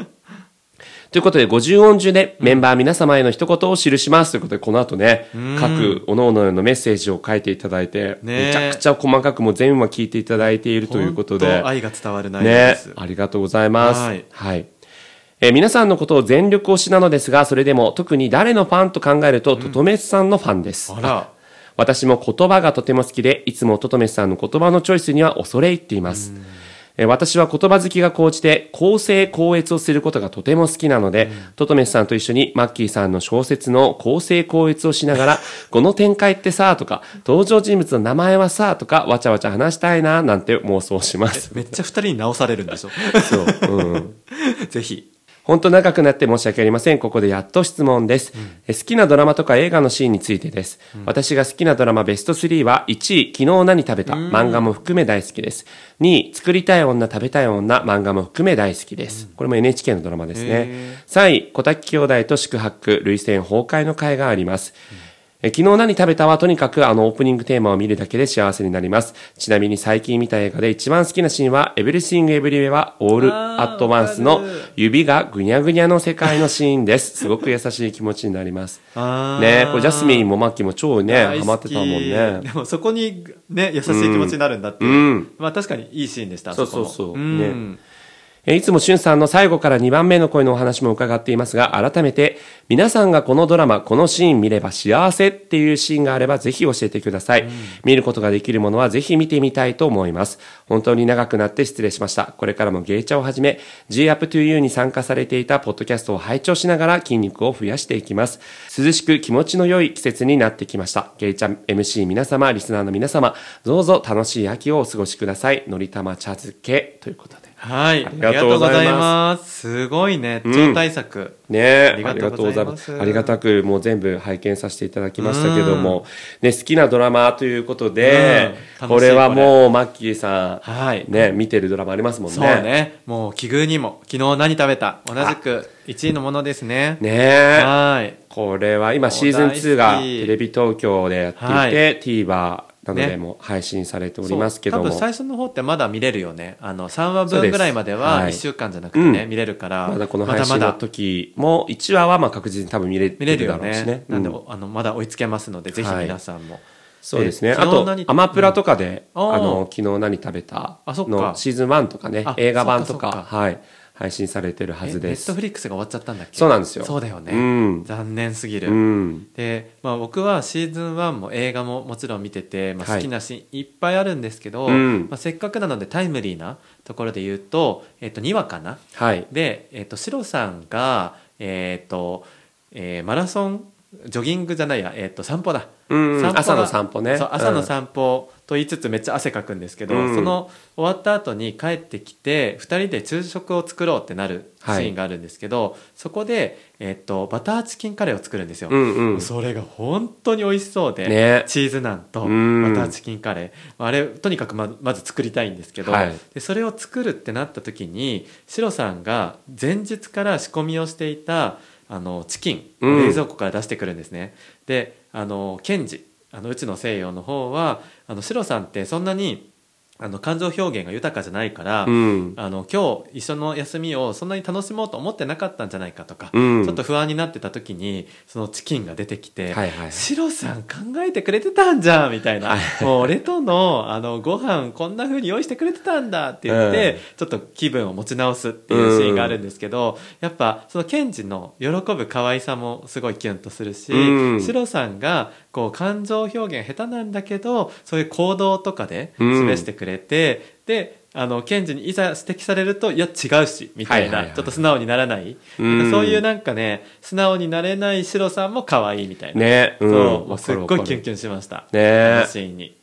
ということで、50音順でメンバー皆様への一言を記します。ということで、この後ね、各各々へのメッセージを書いていただいて、めちゃくちゃ細かくもう全話聞いていただいているということで愛が伝わる内容でねす、、ありがとうございます。はいはい。えー皆さんのことを全力推しなのですが、それでも特に誰のファンと考えると、トトメスさんのファンです。あら私も言葉がとても好きで、いつもトトメスさんの言葉のチョイスには恐れ入っています。えー私は言葉好きが高じて、公正高越をすることがとても好きなので、トトメスさんと一緒にマッキーさんの小説の公正高越をしながら、この展開ってさ、とか、登場人物の名前はさ、とか、わちゃわちゃ話したいな、なんて妄想します。めっちゃ二人に直されるんでしょ？そう。うん。ぜひ本当長くなって申し訳ありません。ここでやっと質問です。え好きなドラマとか映画のシーンについてです。私が好きなドラマベスト3は1位、昨日何食べた漫画も含め大好きです。2位、作りたい女食べたい女漫画も含め大好きです。これも NHK のドラマですねへ。3位、小滝兄弟と宿泊、涙腺崩壊の会があります。え昨日何食べたはとにかくあのオープニングテーマを見るだけで幸せになります。ちなみに最近見た映画で一番好きなシーンは、エブリシング・エブリウェはオール・アット・ワンスの指がぐにゃぐにゃの世界のシーンです。すごく優しい気持ちになります。ねこれジャスミンもマッキーも超ね、ハマってたもんね。で。もそこにね優しい気持ちになるんだっていう、うん。まあ確かにいいシーンでしたそうそうそう。うんね。えいつもしゅんさんの最後から2番目の声のお話も伺っていますが、改めて、皆さんがこのドラマ、このシーン見れば幸せっていうシーンがあれば、ぜひ教えてください。見ることができるものはぜひ見てみたいと思います。本当に長くなって失礼しました。これからもゲイチャをはじめ、G-Up2U に参加されていたポッドキャストを拝聴しながら筋肉を増やしていきます。涼しく気持ちの良い季節になってきました。ゲイチャ MC 皆様、リスナーの皆様、どうぞ楽しい秋をお過ごしください。のりたま茶漬けということで。はい。ありがとうございます。す。すごいね。超対策、ね。え、ありがとうございます。ありがたくもう全部拝見させていただきましたけども、ね、好きなドラマということで、うん。これはもうマッキーさん、はい。ね、見てるドラマありますもんね。そうね。もう奇遇にも昨日何食べた？同じく1位のものですね。ね。え。はい。これは今シーズン2がテレビ東京でやっていて、はい。TVer などでも配信されておりますけども。そう。多分最初の方ってまだ見れるよね。あの3話分ぐらいまでははい。1週間じゃなくてね、うん。見れるから。まだこの配信の時も1話はまあ確実に多分見れ見れるよだろうしねなんで、うんあのまだ追いつけますのでぜひはい皆さんも、そうですね。えあとアマプラとかで、うんあの、昨日何食べたのシーズン1とかねあ、映画版とかはい、配信されてるはずネです。ット。フリックスが終わっちゃったんだっけ？そうなんですよ。そうだよね、うん。残念すぎる、うん。で、まあ、僕はシーズン1も映画ももちろん見てて、まあ、はい。好きなシーンいっぱいあるんですけど、うん。まあ、せっかくなのでタイムリーなところで言うと,、えっと2話かな？はい。で、えっとシロさんが、えっとえーマラソンジョギングじゃないや、えっと散歩だ、うん散歩が朝の散歩ね。朝のうん。散歩と言いつつめっちゃ汗かくんですけど、うん。その終わった後に帰ってきて2人で昼食を作ろうってなるシーンがあるんですけど、そこで、えっとバターチキンカレーを作るんですよ、うんうん。それが本当に美味しそうで、ね。チーズナンとバタうんーチキンカレー。あれとにかくままず作りたいんですけど、はい。でそれを作るってなった時にシロさんが前日から仕込みをしていたあのチキン冷蔵庫から出してくるんですね、であのケンジあのうちの西洋の方はあのシロさんってそんなにあの感情表現が豊かじゃないから、うん。あの今日一緒の休みをそんなに楽しもうと思ってなかったんじゃないかとか、うん。ちょっと不安になってた時にそのチキンが出てきて「はいはいシロさん考えてくれてたんじゃん」みたいな「もう俺とのあのご飯こんな風に用意してくれてたんだ」って言って、うん。ちょっと気分を持ち直すっていうシーンがあるんですけど、やっぱそのケンジの喜ぶ可愛さもすごいキュンとするし、うん。シロさんがこう感情表現下手なんだけどそういう行動とかでうん。示してくれて、であのケンジにいざ指摘されるといや違うしみたいな、はいはいはい。ちょっと素直にならない、うん。なんかそういうなんかね素直になれないシロさんも可愛いみたいな、ねうん。そうもうわすっごいキュンキュンしました、ね。シーンに。い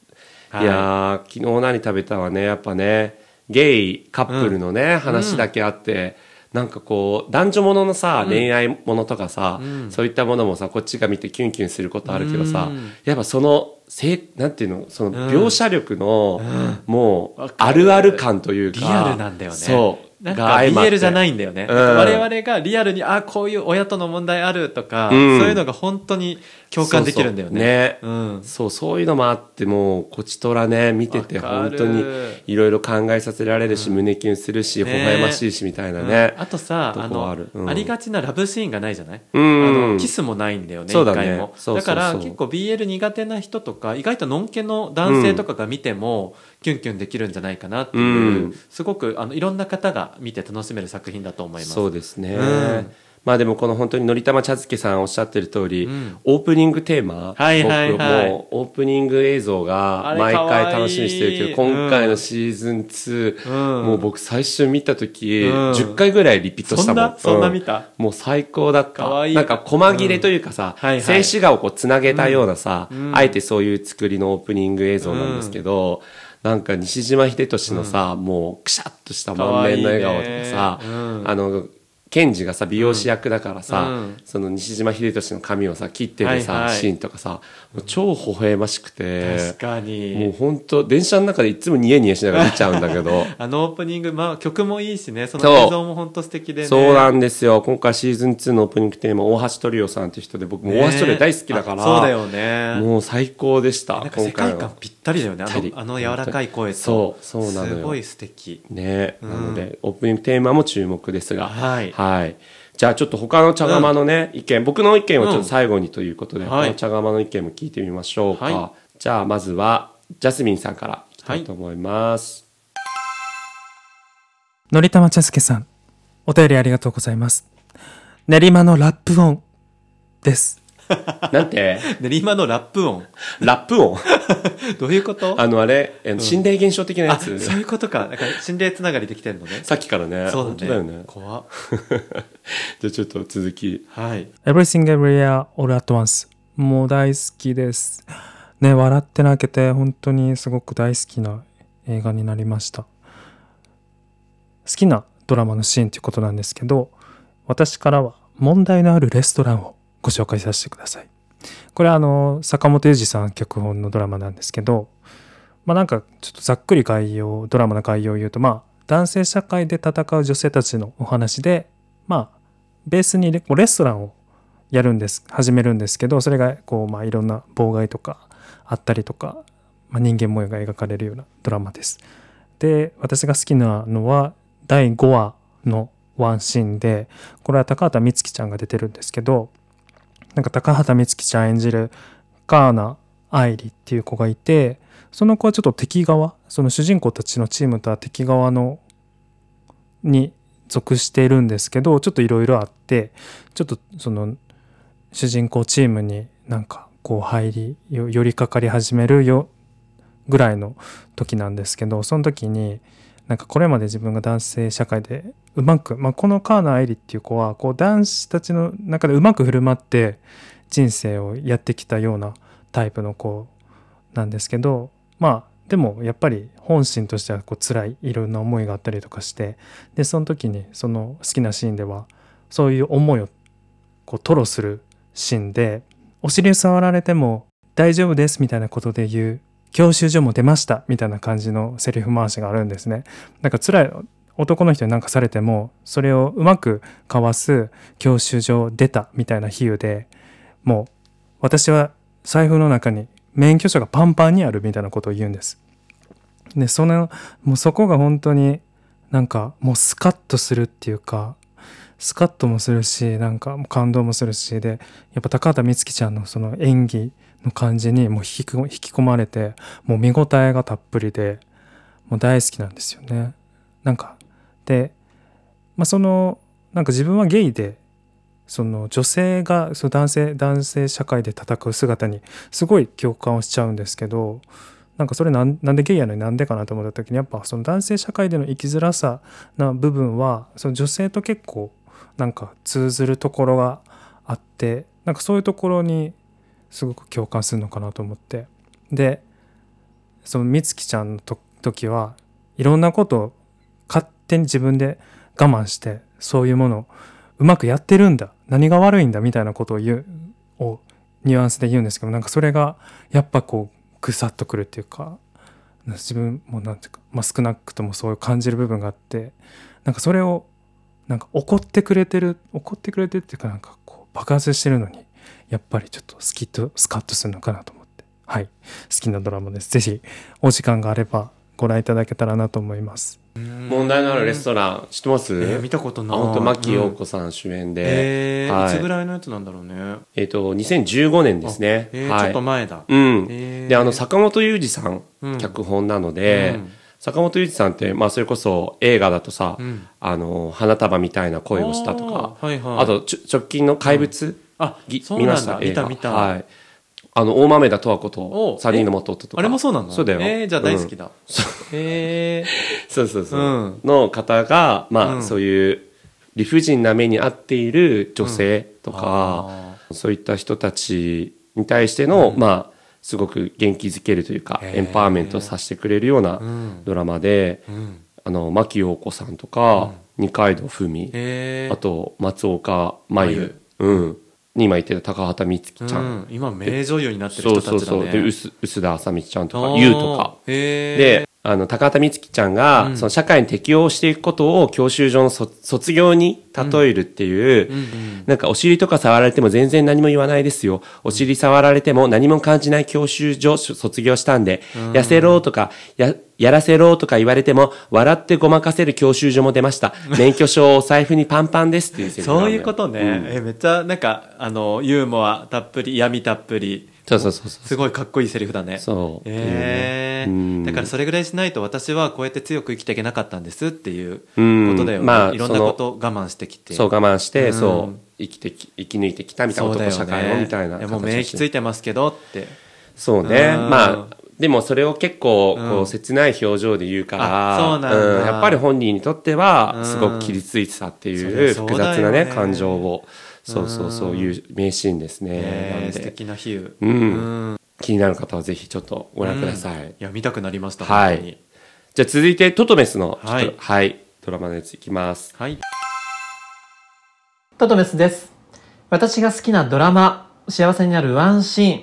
やー昨日何食べたはねやっぱね。ゲイカップルのね、話だけあって、なんかこう男女もののさ、うん。恋愛ものとかさ、うん。そういったものもさこっちが見てキュンキュンすることあるけどさ、うん。やっぱそのせいなんていうの？そのうん。描写力の、うん。もうあるある感というか。リアルなんだよね。そうなんか BL じゃないんだよね、うん。我々がリアルにあこういう親との問題あるとか、うん。そういうのが本当に共感できるんだよね。そうそう。ね。うん、そうそういうのもあってもうこちとらね見てて本当にいろいろ考えさせられるし、胸キュンするし、ね。微笑ましいしみたいなね、うん。あとさあのありがちなラブシーンがないじゃない、うん。あのキスもないんだよねそうだね。一回も。だから結構 BL 苦手な人とか意外とのんけの男性とかが見ても、キュンキュンできるんじゃないかなっていう、うん。すごくあのいろんな方が見て楽しめる作品だと思います。そうですね、うん。まあでもこの本当にのりたま茶漬けさんおっしゃってる通り、うん。オープニングテーマ、はいはいはい。僕もオープニング映像が毎回楽しみにしてるけど今回のシーズン2、うん。もう僕最初見た時、うん。10回ぐらいリピートしたもん。そんなそん見た、もう最高だった。いい。なんか細切れというかさ、うん。はいはい。静止画をこうつなげたようなさ、うん。あえてそういう作りのオープニング映像なんですけど、なんか西島秀俊のさ、もうくしゃっとした満面の笑顔とかさ、あのケンジがさ美容師役だからさ、うん。その西島秀俊の髪をさ切ってるさ、はいはい。シーンとかさ超微笑ましくて確かに。もう本当電車の中でいつもニヤニヤしながら見ちゃうんだけど。あのオープニング、まあ、曲もいいしね。その映像も本当素敵でね。そうなんですよ。今回シーズン2のオープニングテーマ大橋トリオさんっていう人で僕も大橋トリオ大好きだから、ねあそうだよね。もう最高でしたなんか世界観ぴったりだよね。あのあの柔らかい声と。そうそうなのよ。すごい素敵。ね、うん。なのでオープニングテーマも注目ですが。はい。はい。じゃあちょっと他の茶釜のね、意見。僕の意見をちょっと最後にということで、うん他の茶釜の意見も聞いてみましょうか、はじゃあまずはジャスミンさんからい。きたいと思います、のりたま茶漬けさん、お便りありがとうございます。練馬のラップ音です。なんて？練馬のラップ音。ラップ音？どういうこと？あのあれえ心霊現象的なやあつ、そういうことか。なんか心霊つながりできてるのね。さっきからね。そうだね。だよね。怖っ。じゃあちょっと続き。はい。Everything Everywhere All at Once。もう大好きです。ね、笑って泣けて本当にすごく大好きな映画になりました。好きなドラマのシーンということなんですけど、私からは問題のあるレストランをご紹介させてください。これはあの、坂本裕二さん脚本のドラマなんですけど、まあなんかちょっとざっくり概要、ドラマの概要を言うと、まあ男性社会で戦う女性たちのお話で、まあベースにレストランをやるんです始めるんですけどそれがこう、まあ、いろんな妨害とかあったりとか、まあ、人間模様が描かれるようなドラマです。で私が好きなのは第5話のワンシーンでこれは高畑充希ちゃんが出てるんですけどなんか高畑充希ちゃん演じるカーナ愛理っていう子がいてその子はちょっと敵側その主人公たちのチームとは敵側のに属しているんですけどちょっといろいろあってちょっとその主人公チームになんかこう入り寄りかかり始めるよぐらいの時なんですけどその時になんかこれまで自分が男性社会でうまく、まあ、このカーナ・アイリっていう子はこう男子たちの中でうまく振る舞って人生をやってきたようなタイプの子なんですけどまあでもやっぱり本心としてはこう辛いいろんな思いがあったりとかしてでその時にその好きなシーンではそういう思いをこう吐露するシーンでお尻触られても大丈夫ですみたいなことで言う教習所も出ましたみたいな感じのセリフ回しがあるんですね。なんか辛い男の人に何かされてもそれをうまくかわす教習所出たみたいな比喩でもう私は財布の中に免許証がパンパンにあるみたいなことを言うんです。でそのもうそこが本当になんかもうスカッとするっていうかスカッともするしなんか感動もするしでやっぱ高畑充希ちゃんのその演技の感じにもう引き引き込まれてもう見応えがたっぷりでもう大好きなんですよね。なんかで、まあ、そのなんか自分はゲイでその女性がその男性男性社会で戦う姿にすごい共感をしちゃうんですけどなんかそれなんでゲイやのになんでかなと思った時にやっぱその男性社会での生きづらさな部分はその女性と結構なんか通ずるところがあってなんかそういうところにすごく共感するのかなと思って。でその美月ちゃんの時はいろんなこと手に自分で我慢してそういうものをうまくやってるんだ何が悪いんだみたいなことを言うをニュアンスで言うんですけどなんかそれがやっぱこうぐさっとくるっていうか自分もなんていうか、まあ、少なくともそういう感じる部分があってなんかそれをなんか怒ってくれてる怒ってくれてるっていうかなんかこう爆発してるのにやっぱりちょっとスキッとスカッとするのかなと思って。はい。好きなドラマです。ぜひお時間があればご覧いただけたらなと思います。問題のあるレストラン知ってます、えー見たことない。あ本当牧陽うん子さん主演で、えーはい。いつぐらいのやつなんだろうね。えっ、と2015年ですね。はいえーちょっと前だ。うん、えー。であの坂本裕二さん、うん。脚本なので、うん。坂本裕二さんって、まあ、それこそ映画だとさ、うん。あの花束みたいな恋をしたとかあーはいはい。あとちょ直近の怪物、あ見ました？見た見た。はいあの大豆田十和子とお三人の元夫とか。あれもそうなのそうだよ。えーじゃあ大好きうん。だえー。そうそうそう、うん。の方がまあ、うん。そういう理不尽な目に遭っている女性とか、あそういった人たちに対しての、まあすごく元気づけるというかエンパワーメントさせてくれるようなうん。ドラマで、うん。あの牧陽子さんとか、二階堂ふみ、えー。あと松岡真優、うん、に今言ってた高畑充希ちゃん、うん。今名女優になってるそう人たちだね。そうそうで薄薄田あさみちゃんとか優とか。で、あの、高畑充希ちゃんが、うん。その社会に適応していくことを教習所のそ卒業に例えるっていう、うんうんなんかお尻とか触られても全然何も言わないですよ。お尻触られても何も感じない教習所卒業したんで、痩せろとか、や、やらせろとか言われても、笑ってごまかせる教習所も出ました。免許証お財布にパンパンですっていうそういうことね、うん。えめっちゃなんかあのユーモアたっぷり闇たっぷりそうそうそうそう。すごいかっこいいセリフだね。そう。えー。うん。だからそれぐらいしないと私はこうやって強く生きていけなかったんですっていうこうん。とだよね、まあいろんなことを我慢してきて。そう我慢して、うん。そう、生きてき、生き抜いてきたみたいな男社会をみたいなやもう免疫ついてますけどって。そうね。うん。まあ、でもそれを結構、こう切ない表情で言うから、うなんだ。やっぱり本人にとってはう、ん。すごく傷ついてたっていう複雑なね、感情を、そうそう、うんそういう名シーンですね。素敵な比喩うんうん気になる方はぜひちょっとご覧ください。いや見たくなりましたはい本当にじゃあ続いて、トトメスの、はいはい、ドラマのやついきます。はいトトメスです。私が好きなドラマ、幸せになるワンシー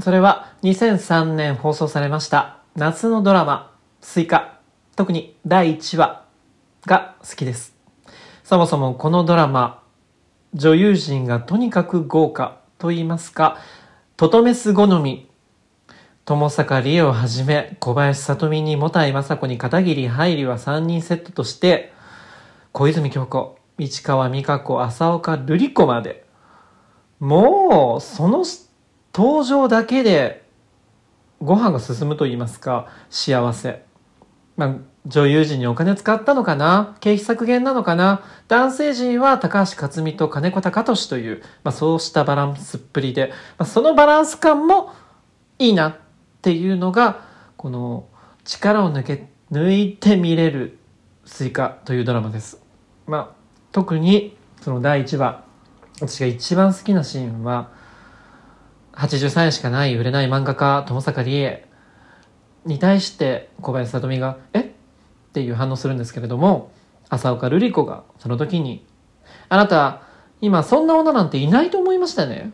ン。それは2003年放送されました夏のドラマ、スイカ。特に第1話が好きです。そもそもこのドラマ、女優陣がとにかく豪華と言いますか、トトメス好み。友坂理恵をはじめ、小林聡美にもたい雅子に片桐はいりは3人セットとして、小泉京子、市川美香子、浅岡瑠璃子まで。もう、その登場だけで、ご飯が進むと言いますか、幸せ。まあ、女優陣にお金使ったのかな？経費削減なのかな？男性陣は高橋克実と金子貴俊という、まあ、そうしたバランスっぷりで、まあ、そのバランス感もいいなっていうのが、この力を抜け、抜いて見れるスイカというドラマです。まあ、特にその第1話私が一番好きなシーンは83円しかない売れない漫画家友坂理恵に対して小林聡美が「え？っ?」ていう反応するんですけれども浅岡瑠璃子がその時に「あなた今そんな女なんていないと思いましたね。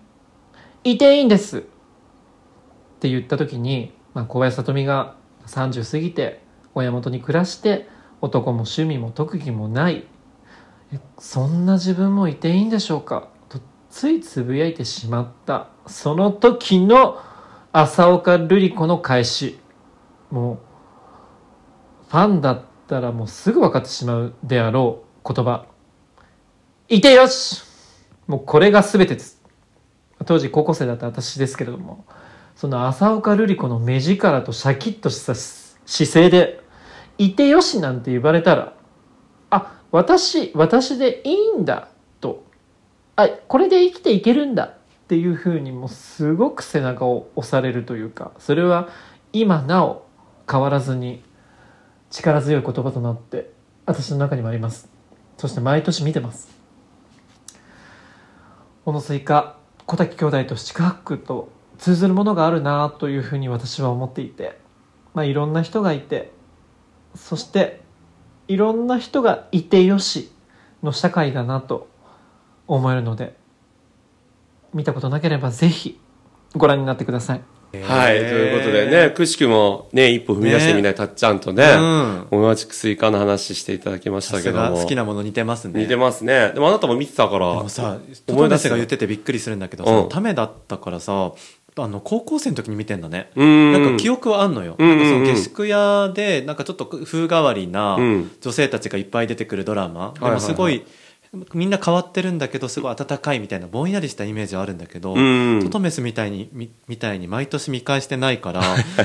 いていいんです」って言った時に、まあ、小林聡美が30過ぎて親元に暮らして男も趣味も特技もない。そんな自分もいていいんでしょうか。とついつぶやいてしまった。その時の浅岡瑠璃子の返し。もうファンだったらもうすぐ分かってしまうであろう言葉。いてよし。もうこれが全てです。当時高校生だった私ですけれども。その浅岡瑠璃子の目力とシャキッとした姿勢でいてよしなんて言われたらあ私私でいいんだと。あこれで生きていけるんだっていうふうにもうすごく背中を押されるというかそれは今なお変わらずに力強い言葉となって私の中にもあります。そして毎年見てます。このスイカコタキ兄弟と四苦八苦と通ずるものがあるなというふうに私は思っていて、まあ、いろんな人がいてそしていろんな人がいてよしの社会だなと思えるので見たことなければぜひご覧になってください。はい、ということでね、くしくもね、一歩踏み出してみないたっちゃんとね、うん。同じくスイカの話していただきましたけども。好きなもの似てますね。似てますね。でもあなたも見てたから、でもさ思い出すトトメスが言っててびっくりするんだけどさ、うん。ためだったからさあの高校生の時に見てんだね。うーん。なんか記憶はあんのよ、うんうんうん。なんかその下宿屋でなんかちょっと風変わりなうん。女性たちがいっぱい出てくるドラマ、い。でもすごいみんな変わってるんだけどすごい温かいみたいなぼんやりしたイメージはあるんだけど、うん。トトメスみたいにみみたいに毎年見返してないから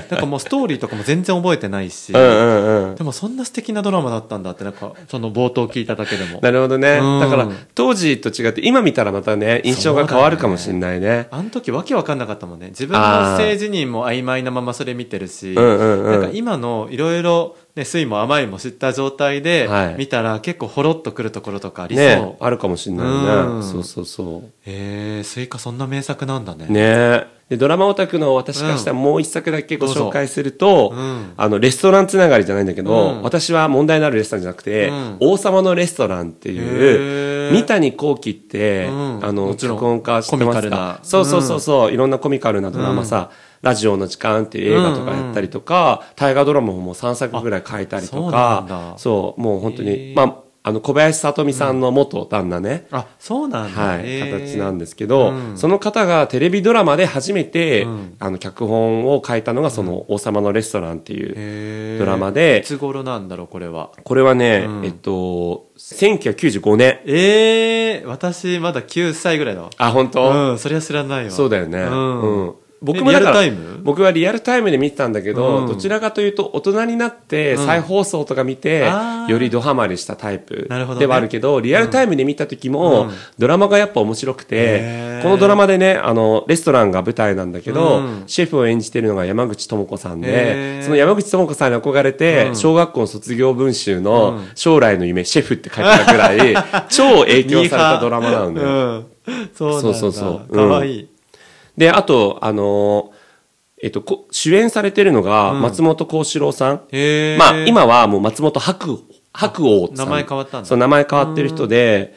なんかもうストーリーとかも全然覚えてないし、うんうんうん。でもそんな素敵なドラマだったんだってなんかその冒頭聞いただけでも。なるほどね。うん。だから、当時と違って、今見たらまたね、印象が変わるかもしれないね。あの時わけわかんなかったもんね。自分の性自認も曖昧なままそれ見てるし、うんうんうん。なんか今のいろいろね酸いも甘いも知った状態ではい。見たら結構ほろっとくるところとかありそう、ねあるかもしれないようん。ね。そうそうそう。へえスイカそんな名作なんだね。ね。でドラマオタクの私からしたらもう一作だけご紹介すると、どうんあのレストランつながりじゃないんだけど、うん。私は問題のあるレストランじゃなくて、うん。王様のレストランってへいうー。三谷幸喜って、うん。あの脚本家知ってますコミカルな。かそうそうそうそう、いろんなコミカルなドラマさ、ラジオの時間っていう映画とかやったりとか、大河ドラマももう3作ぐらい書いたりとかだ。そうもう本当に、まああの小林聡美さんの元旦那ね、あそうなんだ、はい、形なんですけど、うん。その方がテレビドラマで初めて、うん。あの脚本を書いたのがその「王様のレストラン」っていうドラマでいつ頃なんだろうこれは。これはね、うん。えっと1995年。ええ私まだ9歳ぐらいだわ。あ本当、うんそりゃ知らないわ。そうだよね、うん。うん僕もだから僕はリアルタイムで見てたんだけど、うん。どちらかというと大人になってうん。再放送とか見て、あー。よりドハマりしたタイプではあるけどリアルタイムで見た時も、うん。ドラマがやっぱ面白くて、このドラマでねあのレストランが舞台なんだけど、うん。シェフを演じてるのが山口智子さんへでー。その山口智子さんに憧れて、うん。小学校の卒業文集うのん。将来の夢シェフって書いてたぐらい 超影響されたドラマなん、そうなんだ。そうそうそう。かわいい、で、あと、あのーえっと、こ主演されてるのがうん。松本幸四郎さん。へー。まあ、今はもう松本白、白王さん。名前変わったんだ。そう、名前変わってる人で、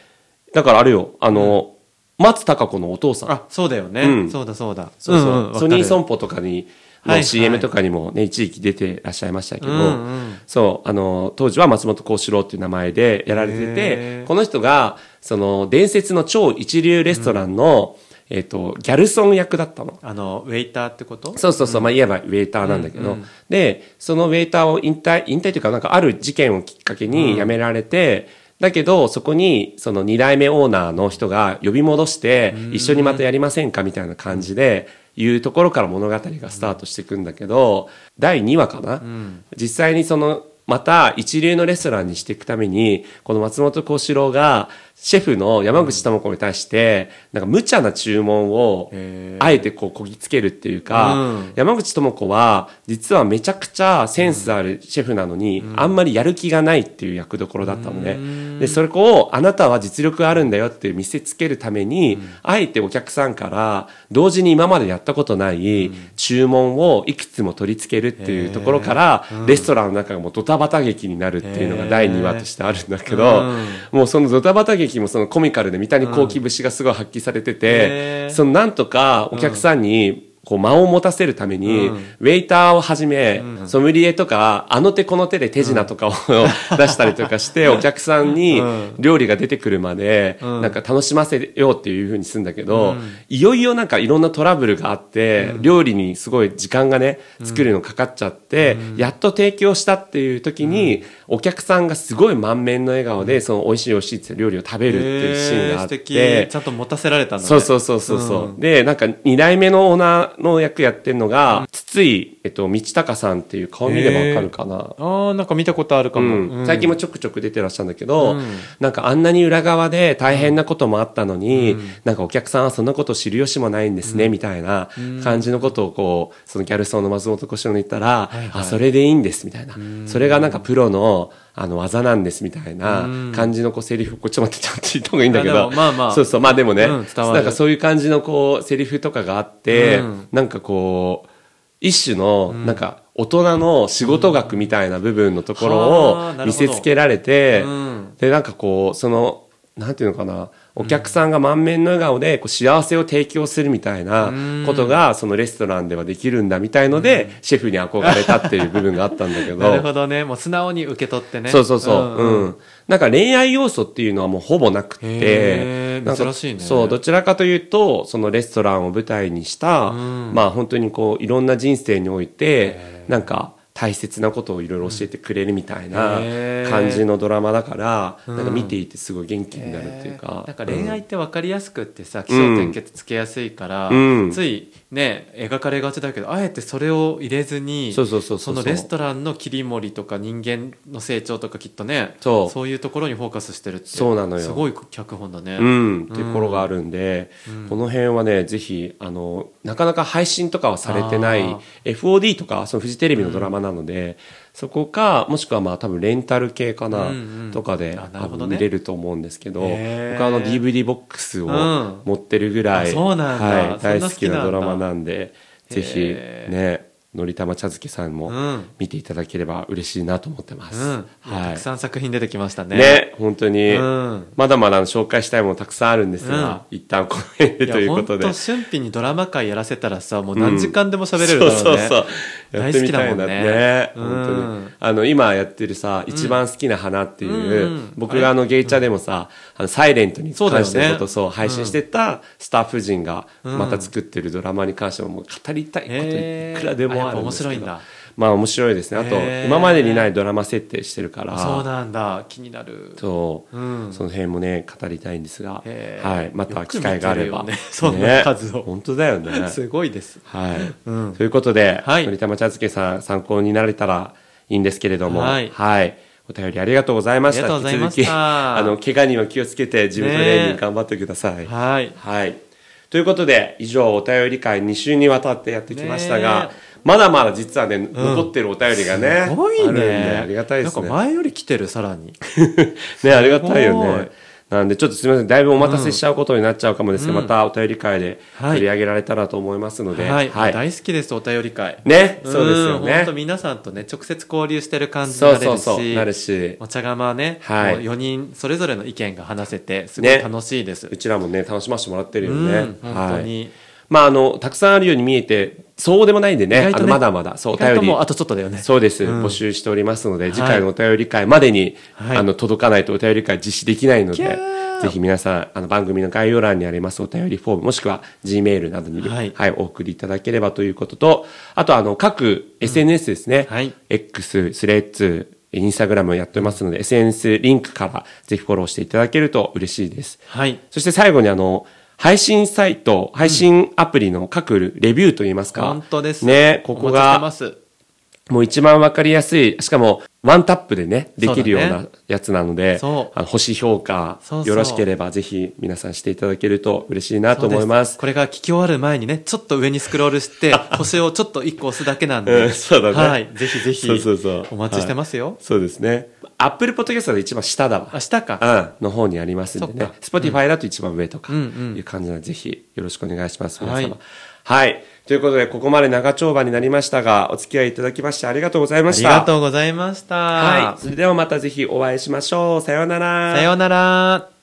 だからあれよ、あの、松たか子のお父さん。あそうだよね、うん。そうだそうだ。そうそう。んん。わかる。ソニー損保とかに、の CM とかにもね、一時期出てらっしゃいましたけど、うんうん。そう、あの、当時は松本幸四郎っていう名前でやられてへてー、この人が、その、伝説の超一流レストランの、えっと、ギャルソン役だったの。あのウェイターってこと？そうそうそう、まあ、いわばウェイターなんだけど、うんうん。で、そのウェイターを引退、引退というか、なんかある事件をきっかけに辞められて、だけど、そこに、その二代目オーナーの人が呼び戻して、一緒にまたやりませんかみたいな感じで、いうところから物語がスタートしていくんだけど、第2話かな、ん。実際にその、また一流のレストランにしていくために、この松本幸四郎が、シェフの山口智子に対して、なんか無茶な注文をあえてこうこぎつけるっていうか、うん。山口智子は、実はめちゃくちゃセンスあるシェフなのに、あんまりやる気がないっていう役どころだったのね。で、それを、あなたは実力あるんだよって見せつけるために、あえてお客さんから、同時に今までやったことない注文をいくつも取り付けるっていうところから、レストランの中がもうドタバタ劇になるっていうのが第2話としてあるんだけど、うん。もうそのドタバタ劇もそのコミカルで三谷幸喜節がすごい発揮されてて、そのなんとかお客さんにこう間を持たせるために、うん。ウェイターをはじめ、うん。ソムリエとか、あの手この手で手品とかを、出したりとかして、お客さんにうん。料理が出てくるまで、うん。なんか楽しませようっていう風にするんだけど、うん。いよいよなんかいろんなトラブルがあって、料理にすごい時間がね、作るのかかっちゃって、やっと提供したっていう時に、お客さんがすごい満面の笑顔で、その美味しい美味しいって料理を食べるっていうシーンがあって、ちゃんと持たせられたんだね。そうそうそうそうそう、ん。でなんか2代目のオーナーの役やってるのが、筒井、えっと、道隆さんっていう顔見ればわかるかな、あーなんか見たことあるかも、うん。うん。最近もちょくちょく出てらっしゃるんだけど、うん。なんかあんなに裏側で大変なこともあったのに、なんかお客さんはそんなこと知る由もないんですね、みたいな感じのことをこうそのギャルソンの松本小四郎に言ったら、いはい。あそれでいいんですみたいな、それがなんかプロのあの技なんですみたいな感じのこうセリフこっちょっと待ってちゃんと言った方がいいんだけど。もまあまあ。そうそう。まあでもね、うんなんかそういう感じのこうセリフとかがあって、うん。なんかこう一種のなんか大人の仕事学みたいな部分のところを見せつけられて、うん。でなんかこうそのなんていうのかなお客さんが満面の笑顔でこう幸せを提供するみたいなことがそのレストランではできるんだみたいので、シェフに憧れたっていう部分があったんだけど。なるほどね。もう素直に受け取ってね。そうそうそう。ん。うん、なんか恋愛要素っていうのはもうほぼなくて珍しいね。そう、どちらかというと、そのレストランを舞台にした、ん。まあ本当にこう、いろんな人生において、なんか、大切なことをいろいろ教えてくれるみたいな感じのドラマだから、うんなんか見ていてすごい元気になるっていうか。なんか恋愛って分かりやすくってさ、ん。起承転結つけやすいから、うん。ついね描かれがちだけどあえてそれを入れずにそのレストランの切り盛りとか人間の成長とかきっとねそう。いうところにフォーカスしてるってそうなのよ。すごい脚本だね、うん、っていうところがあるんで、この辺はねぜひあのなかなか配信とかはされてないあ FOD とかそのフジテレビのドラマなので、そこかもしくはまあ多分レンタル系かな、うんうん。とかであなるほどね。見れると思うんですけど、僕はあの DVD ボックスをうん持ってるぐらい、うなんだはい、大好きなドラマなんだなんでぜひねのりたま茶漬けさんもうん。見ていただければ嬉しいなと思ってます。うん。はい。たくさん作品出てきましたね。ね、本当に、うん。まだまだ紹介したいものたくさんあるんですが、一旦この辺でということで。ほんと春日にドラマ界やらせたらさもう何時間でも喋れるだろうね、そうそうそう。やってみたもんね。ね。うん。本当に。あの、今やってるさ、一番好きな花っていう、うん。うん僕があの、ゲイチャでもさ、あの、サイレントに関してのことをそう配信してたスタッフ陣が、また作ってるドラマに関してももう語りたいこといくらでもあるんですけど。白いんだ。まあ面白いですね。あと今までにないドラマ設定してるから。そうなんだ。気になる。そう、うん。その辺もね語りたいんですが、はい、また機会があれば、ね。そんな数を。本当だよね。すごいです。はい、うん。ということで、はい。のりたま茶漬けさん参考になれたらいいんですけれども。はいお便りありがとうございました。ありがとうございました。引き続きあの怪我には気をつけて自分トレーニング頑張ってください、はい。はい。ということで、以上、お便り会2週にわたってやってきましたがね、まだまだ実はね、残ってるお便りがね、すごいね。ありがたいですね。なんか。前より来てるさらに。ね、ありがたいよね。なんで、ちょっとすみません。だいぶお待たせしちゃうことになっちゃうかもですが、またお便り会ではい。取り上げられたらと思いますので、はい、はい。大好きですお便り会。ね、そうですよね。本当。皆さんとね直接交流してる感じになれるしそうそう、なるし、お茶釜はね、はい。もう4人それぞれの意見が話せてすごいね。楽しいです、うちらもね、楽しませてもらってるようんね。本はい。当に、まあ、あの、たくさんあるように見えて、そうでもないんでね、ね。あの、まだまだ、そう、お便りともうあとちょっとだよね。そうです、うん。募集しておりますので、い。次回のお便り会までに、はい。あの、届かないとお便り会実施できないのでぜひ皆さん、あの、番組の概要欄にありますお便りフォーム、もしくは Gmail などに、はい。はい、お送りいただければということと、あと、あの、各 SNS ですね、はい。X、スレッズ、インスタグラムをやっておりますので、SNS リンクからぜひフォローしていただけると嬉しいです。はい。そして最後にあの、配信サイト、配信アプリの各レビューといいますか。本当です。ね、ここが、すもう一番わかりやすい、しかも、ワンタップでね、できるようなやつなので、そう。あの星評価よろしければぜひ皆さんしていただけると嬉しいなと思います。これが聞き終わる前にねちょっと上にスクロールして 星をちょっと1個押すだけなんで、うんそうだね。はい。ぜひぜひそうそうそう。お待ちしてますよ、そうですね。 Apple Podcast で一番下だわ。明日か。うん、の方にありますんでね。 Spotify だと一番上とか、いう感じなので、ぜひよろしくお願いします、皆はい。様。はい。ということで、ここまで長丁場になりましたが、お付き合いいただきましてありがとうございまありした。がとうございました、はい。それではまたぜひお会いしましょう。さようなら。さようなら